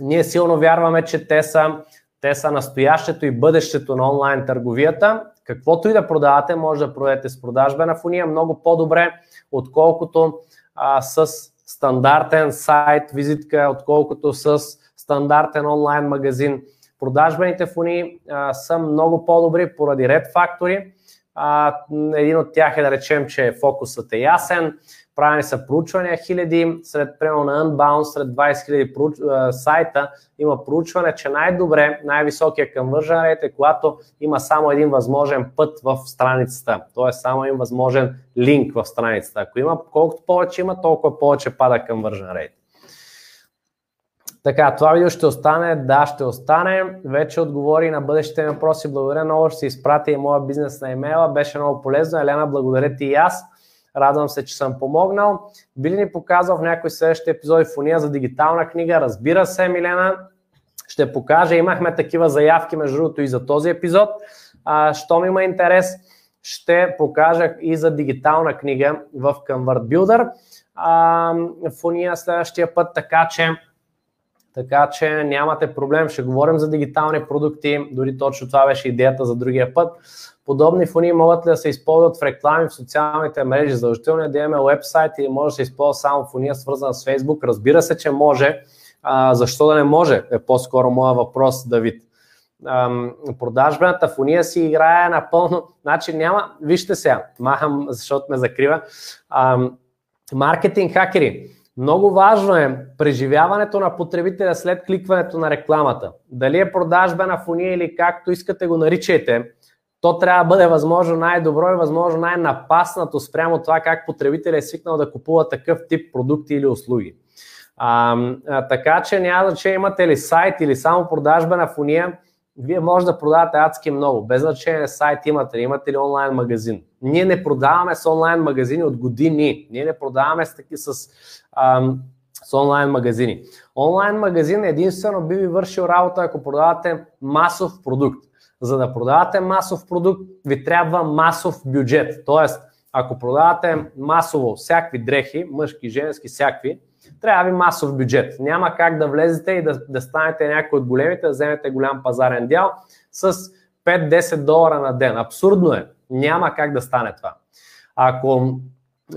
ние силно вярваме, че те са, те са настоящето и бъдещето на онлайн търговията. Каквото и да продавате, може да продадете с продажбена фония много по-добре, отколкото а, с стандартен сайт, визитка, отколкото с стандартен онлайн магазин. Продажбените фони а, са много по-добри поради ред фактори. Един от тях е да речем, че фокусът е ясен, правени са проучвания хиляди, сред примерно на Unbound, сред 20 хиляди сайта има проучване, че най-добре, най-високия conversion rate е когато има само един възможен път в страницата, т.е. само един възможен линк в страницата. Ако има, колкото повече има, толкова повече пада conversion rate. Така, това видео ще остане, да, ще остане. Вече отговори на бъдещите въпроси. Благодаря много, ще се изпратя и моя бизнес на имейла. Беше много полезно. Елена, благодаря ти и аз. Радвам се, че съм помогнал. Би ли ни показал в някои следващи епизоди фония за дигитална книга? Разбира се, Милена. Ще покажа. Имахме такива заявки, между другото, и за този епизод. А, щом има интерес, ще покажа и за дигитална книга в Convert Builder. А, фония следващия път, така че така че нямате проблем, ще говорим за дигитални продукти, дори точно това беше идеята за другия път. Подобни фони могат ли да се използват в реклами в социалните мрежи? Задължително е да имаме вебсайт или може да се използва само фония свързана с Facebook? Разбира се, че може. А, защо да не може? Е по-скоро моя въпрос, Давид. Ам, продажбената фония си играе напълно. Значи няма, вижте сега, махам, защото ме закрива. Ам, маркетинг хакери много важно е преживяването на потребителя след кликването на рекламата. Дали е продажба на фония или както искате го наричайте, то трябва да бъде възможно най-добро и възможно най-напаснато спрямо това как потребителя е свикнал да купува такъв тип продукти или услуги. А, а, така че няма значение имате ли сайт или само продажба на фония, вие може да продавате адски много, без значение сайт имате ли, имате ли онлайн магазин. Ние не продаваме с онлайн магазини от години, ние не продаваме с, таки, с, с онлайн магазини. Онлайн магазин единствено би ви вършил работа, ако продавате масов продукт. За да продавате масов продукт, ви трябва масов бюджет. Тоест, ако продавате масово всякакви дрехи, мъжки, женски, всякакви, трябва ви масов бюджет. Няма как да влезете и да, да станете някой от големите, да вземете голям пазарен дял с 5-10 долара на ден. Абсурдно е. Няма как да стане това. Ако,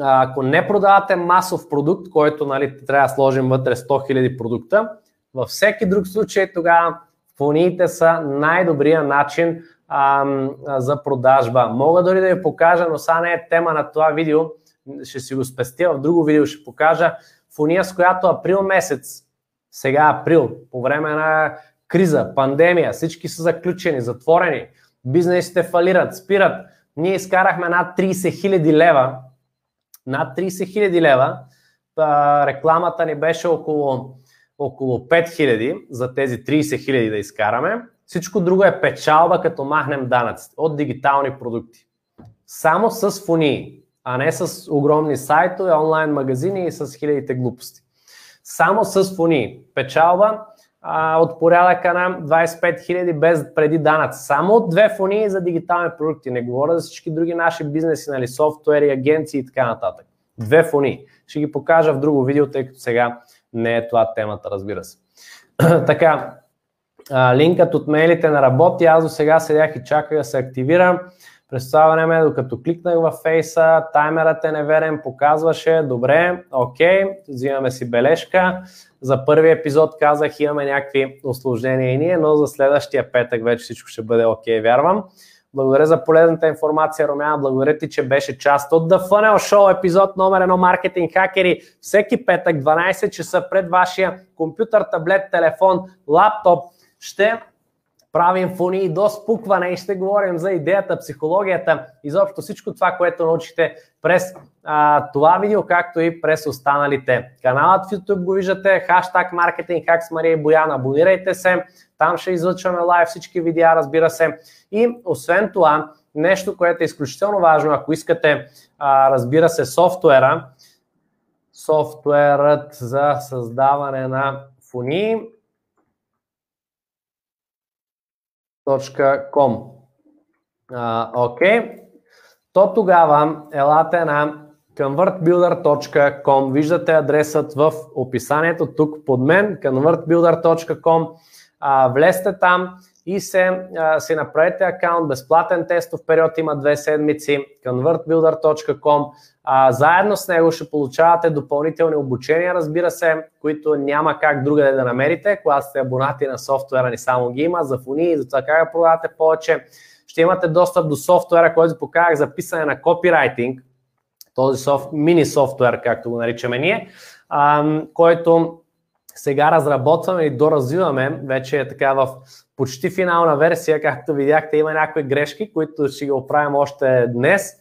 ако не продавате масов продукт, който нали, трябва да сложим вътре 100 000 продукта, във всеки друг случай тогава фуниите са най-добрия начин а, за продажба. Мога дори да ви покажа, но сега не е тема на това видео, ще си го спестя, в друго видео ще покажа фуния, с която април месец, сега април, по време на криза, пандемия, всички са заключени, затворени, бизнесите фалират, спират. Ние изкарахме над 30 000 лева, над 30 000 лева, рекламата ни беше около, около 5 000 за тези 30 000 да изкараме. Всичко друго е печалба, като махнем данъците от дигитални продукти. Само с фунии, а не с огромни сайтове, онлайн магазини и с хилядите глупости. Само с фунии. Печалба а, от порядъка на 25 000 без преди данъци. Само от две фунии за дигитални продукти. Не говоря за всички други наши бизнеси, нали, софтуери, агенции и така нататък. Две фунии. Ще ги покажа в друго видео, тъй като сега не е това темата, разбира се. така, линкът от мейлите на работи. Аз до сега седях и чаках да се активирам. През това време, докато кликнах във фейса, таймерът е неверен, показваше, добре, окей, взимаме си бележка. За първи епизод казах, имаме някакви осложнения и ние, но за следващия петък вече всичко ще бъде окей, вярвам. Благодаря за полезната информация, Румяна. Благодаря ти, че беше част от The Funnel Show, епизод номер 1 Маркетинг хакери. Всеки петък, 12 часа пред вашия компютър, таблет, телефон, лаптоп ще правим фуни до спукване и ще говорим за идеята, психологията, изобщо всичко това, което научихте през а, това видео, както и през останалите. Каналът в YouTube го виждате, хаштаг маркетинг хак с Мария Боян, абонирайте се, там ще излъчваме лайв всички видеа, разбира се. И освен това, нещо, което е изключително важно, ако искате, а, разбира се, софтуера, софтуерът за създаване на фуни, com. Окей. То тогава елате на convertbuilder.com. Виждате адресът в описанието тук под мен, convertbuilder.com. влезте там и се, а, си направете акаунт, безплатен тестов период има две седмици, convertbuilder.com. А, заедно с него ще получавате допълнителни обучения, разбира се, които няма как другаде да намерите, когато сте абонати на софтуера ни само ги има, за фони и за това как да продавате повече. Ще имате достъп до софтуера, който показах за писане на копирайтинг, този софт, мини софтуер, както го наричаме ние, а, който сега разработваме и доразвиваме, вече е така в почти финална версия, както видяхте, има някои грешки, които ще ги оправим още днес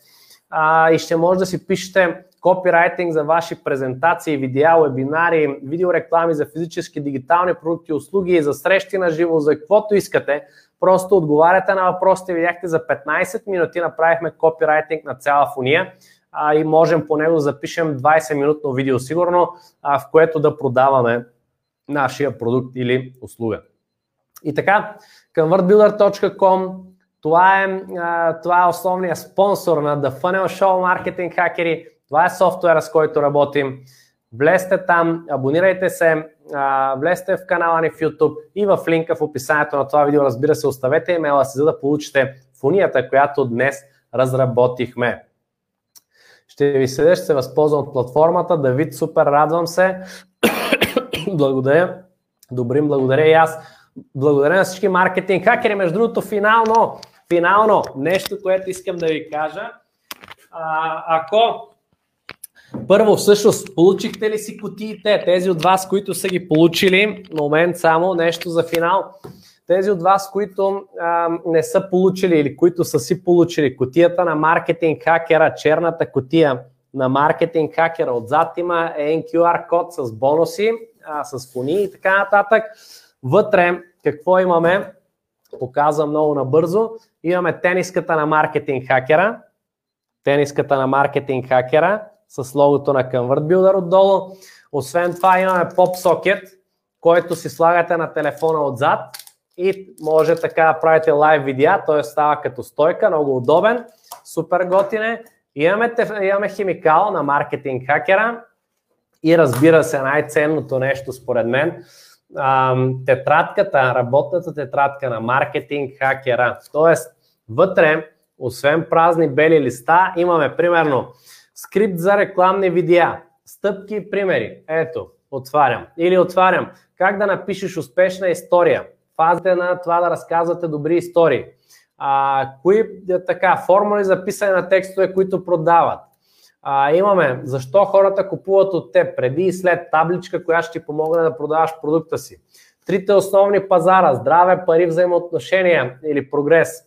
а, и ще може да си пишете копирайтинг за ваши презентации, видеа, вебинари, видеореклами за физически, дигитални продукти, услуги, за срещи на живо, за каквото искате. Просто отговаряте на въпросите. Видяхте за 15 минути направихме копирайтинг на цяла фуния а, и можем по него да запишем 20 минутно видео сигурно, а, в което да продаваме нашия продукт или услуга. И така, convertbuilder.com това е, това е основният спонсор на The Funnel Show Marketing Hackeri. Това е софтуера, с който работим. Влезте там, абонирайте се, влезте в канала ни в YouTube и в линка в описанието на това видео, разбира се, оставете имейла си, за да получите фунията, която днес разработихме. Ще ви седеш, ще се възползвам от платформата. Давид, супер, радвам се. благодаря. Добрим, благодаря и аз. Благодаря на всички маркетинг хакери. Между другото, финално, финално, нещо, което искам да ви кажа. А, ако първо, всъщност, получихте ли си кутиите? Тези от вас, които са ги получили, момент само, нещо за финал. Тези от вас, които а, не са получили или които са си получили кутията на маркетинг хакера, черната кутия на маркетинг хакера, отзад има QR код с бонуси, а, с фони и така нататък. Вътре какво имаме? Показвам много набързо. Имаме тениската на маркетинг хакера, тениската на маркетинг хакера с логото на ConvertBuilder отдолу. Освен това имаме PopSocket, който си слагате на телефона отзад и може така да правите лайв видеа, т.е. става като стойка, много удобен, супер готине. Имаме, имаме химикал на маркетинг хакера и разбира се най-ценното нещо според мен, а, тетрадката, работната тетрадка на маркетинг хакера. Тоест, вътре, освен празни бели листа, имаме примерно скрипт за рекламни видеа, стъпки и примери. Ето, отварям. Или отварям как да напишеш успешна история. Фазите на това да разказвате добри истории. А, кои е, така, формули за писане на текстове, които продават. А, имаме защо хората купуват от теб преди и след табличка, която ще ти помогне да продаваш продукта си. Трите основни пазара здраве, пари, взаимоотношения или прогрес.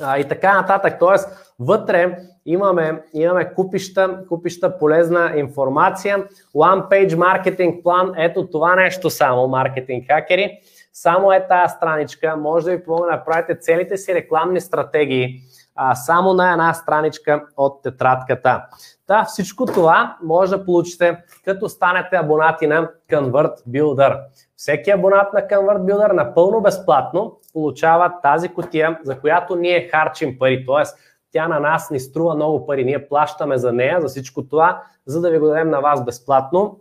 А, и така нататък. Тоест, вътре имаме, имаме купища, купища полезна информация. One Page Marketing Plan, ето това нещо само, маркетинг хакери. Само е тази страничка, може да ви помогне да направите целите си рекламни стратегии а, само на една страничка от тетрадката. Та, всичко това може да получите като станете абонати на Convert Builder. Всеки абонат на Convert Builder напълно безплатно получава тази котия, за която ние харчим пари. Тоест, тя на нас ни струва много пари. Ние плащаме за нея, за всичко това, за да ви го дадем на вас безплатно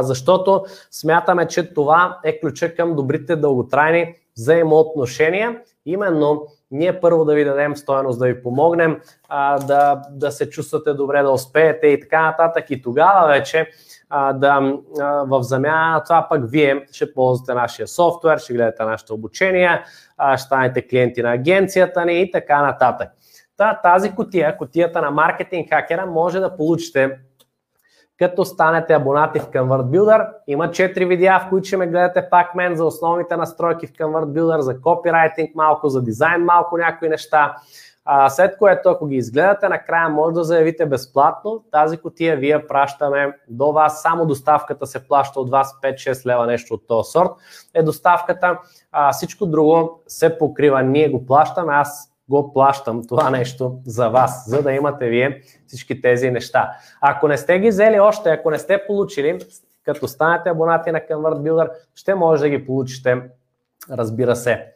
защото смятаме, че това е ключа към добрите дълготрайни взаимоотношения. Именно ние първо да ви дадем стоеност, да ви помогнем а, да, да се чувствате добре, да успеете и така нататък. И тогава вече а, да а, в замяна на това пък вие ще ползвате нашия софтуер, ще гледате нашите обучения, а, ще станете клиенти на агенцията ни и така нататък. Та, тази котия, котията на маркетинг хакера, може да получите като станете абонати в Convert Builder. Има 4 видеа, в които ще ме гледате пак мен за основните настройки в Convert Builder, за копирайтинг малко, за дизайн малко някои неща. А, след което, ако ги изгледате, накрая може да заявите безплатно. Тази котия вие пращаме до вас. Само доставката се плаща от вас 5-6 лева нещо от този сорт. Е доставката. А, всичко друго се покрива. Ние го плащаме. Аз го плащам това нещо за вас, за да имате вие всички тези неща. Ако не сте ги взели още, ако не сте получили, като станете абонати на Convert Builder, ще може да ги получите, разбира се.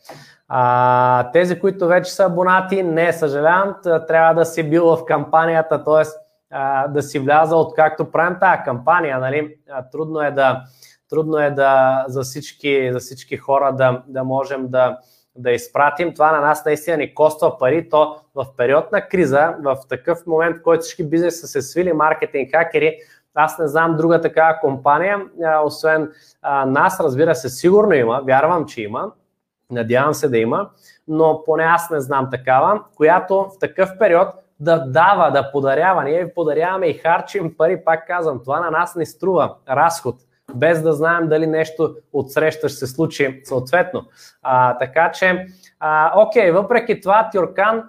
А, тези, които вече са абонати, не съжалявам, трябва да си бил в кампанията, т.е. да си вляза откакто правим тази кампания. Нали? Трудно е да, трудно е да за, всички, за всички хора да, да можем да, да изпратим. Това на нас наистина ни коства пари. То в период на криза, в такъв момент, в който всички бизнеси са се свили, маркетинг хакери, аз не знам друга такава компания, освен нас, разбира се, сигурно има, вярвам, че има, надявам се да има, но поне аз не знам такава, която в такъв период да дава, да подарява. Ние ви подаряваме и харчим пари, пак казвам, това на нас не струва разход без да знаем дали нещо отсреща ще се случи съответно. А, така че, а, окей, въпреки това, Тюркан,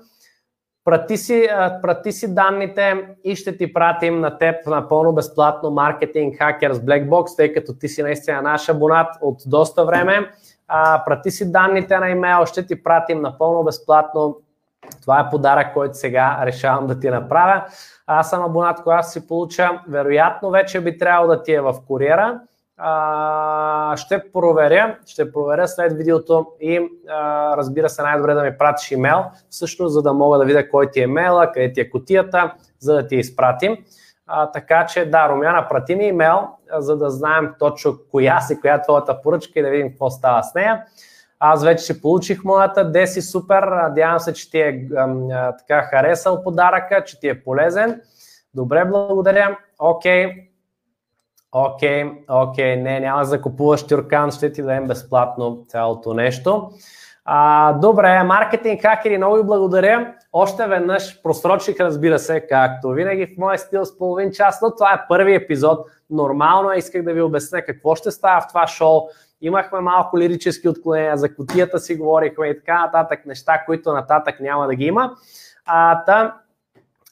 прати си, прати си данните и ще ти пратим на теб напълно безплатно маркетинг Hackers Black Box, тъй като ти си наистина наш абонат от доста време. А, прати си данните на имейл, ще ти пратим напълно безплатно. Това е подарък, който сега решавам да ти направя. Аз съм абонат, когато си получа, вероятно вече би трябвало да ти е в куриера. А, ще проверя, ще проверя след видеото и а, разбира се най-добре да ми пратиш имейл, всъщност за да мога да видя кой ти е мейла, къде ти е котията, за да ти изпратим. А, така че да, Румяна, прати ми имейл, за да знаем точно коя си, коя е твоята поръчка и да видим какво става с нея. Аз вече си получих моята, Деси супер, надявам се, че ти е а, така харесал подаръка, че ти е полезен. Добре, благодаря. Окей. Окей, окей, не, няма да закупуваш тюркан, ще ти дадем безплатно цялото нещо. А, добре, маркетинг хакери, много ви благодаря. Още веднъж просрочих, разбира се, както винаги в моя стил с половин час, но това е първи епизод. Нормално е, исках да ви обясня какво ще става в това шоу. Имахме малко лирически отклонения, за котията си говорихме и така нататък, неща, които нататък няма да ги има. А, та,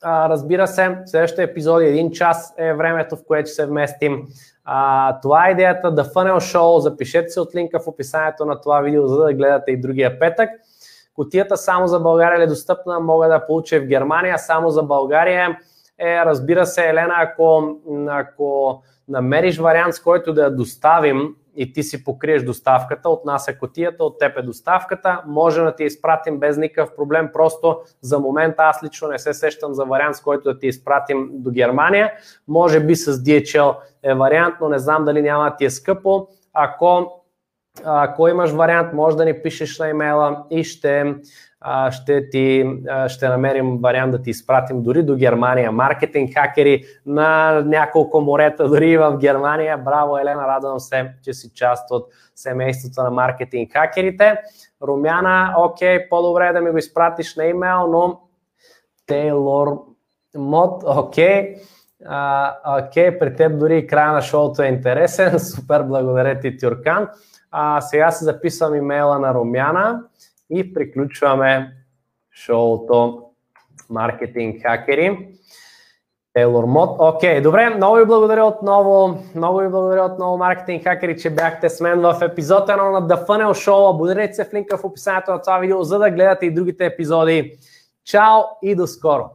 разбира се, следващия епизод един час е времето, в което се вместим. А, това е идеята The Funnel Show. Запишете се от линка в описанието на това видео, за да гледате и другия петък. Котията само за България е достъпна, мога да получа в Германия, само за България е, разбира се, Елена, ако, ако намериш вариант, с който да я доставим и ти си покриеш доставката, от нас е котията, от теб е доставката, може да ти изпратим без никакъв проблем, просто за момента аз лично не се сещам за вариант, с който да ти изпратим до Германия, може би с DHL е вариант, но не знам дали няма да ти е скъпо, Ако, ако имаш вариант, може да ни пишеш на имейла и ще, ще, ти, ще намерим вариант да ти изпратим дори до Германия. Маркетинг хакери на няколко морета, дори в Германия. Браво, Елена, радвам се, че си част от семейството на маркетинг хакерите. Румяна, окей, по-добре е да ми го изпратиш на имейл, но Тейлор Мод, окей. Окей, при теб дори и края на шоуто е интересен. Супер, благодаря ти, Тюркан. А, сега се записвам имейла на Румяна и приключваме шоуто Маркетинг хакери. Тейлор Мод. Окей, добре, много ви благодаря отново. Много ви благодаря отново, маркетинг хакери, че бяхте с мен в епизод 1 на The Funnel Show. Абонирайте се в линка в описанието на това видео, за да гледате и другите епизоди. Чао и до скоро!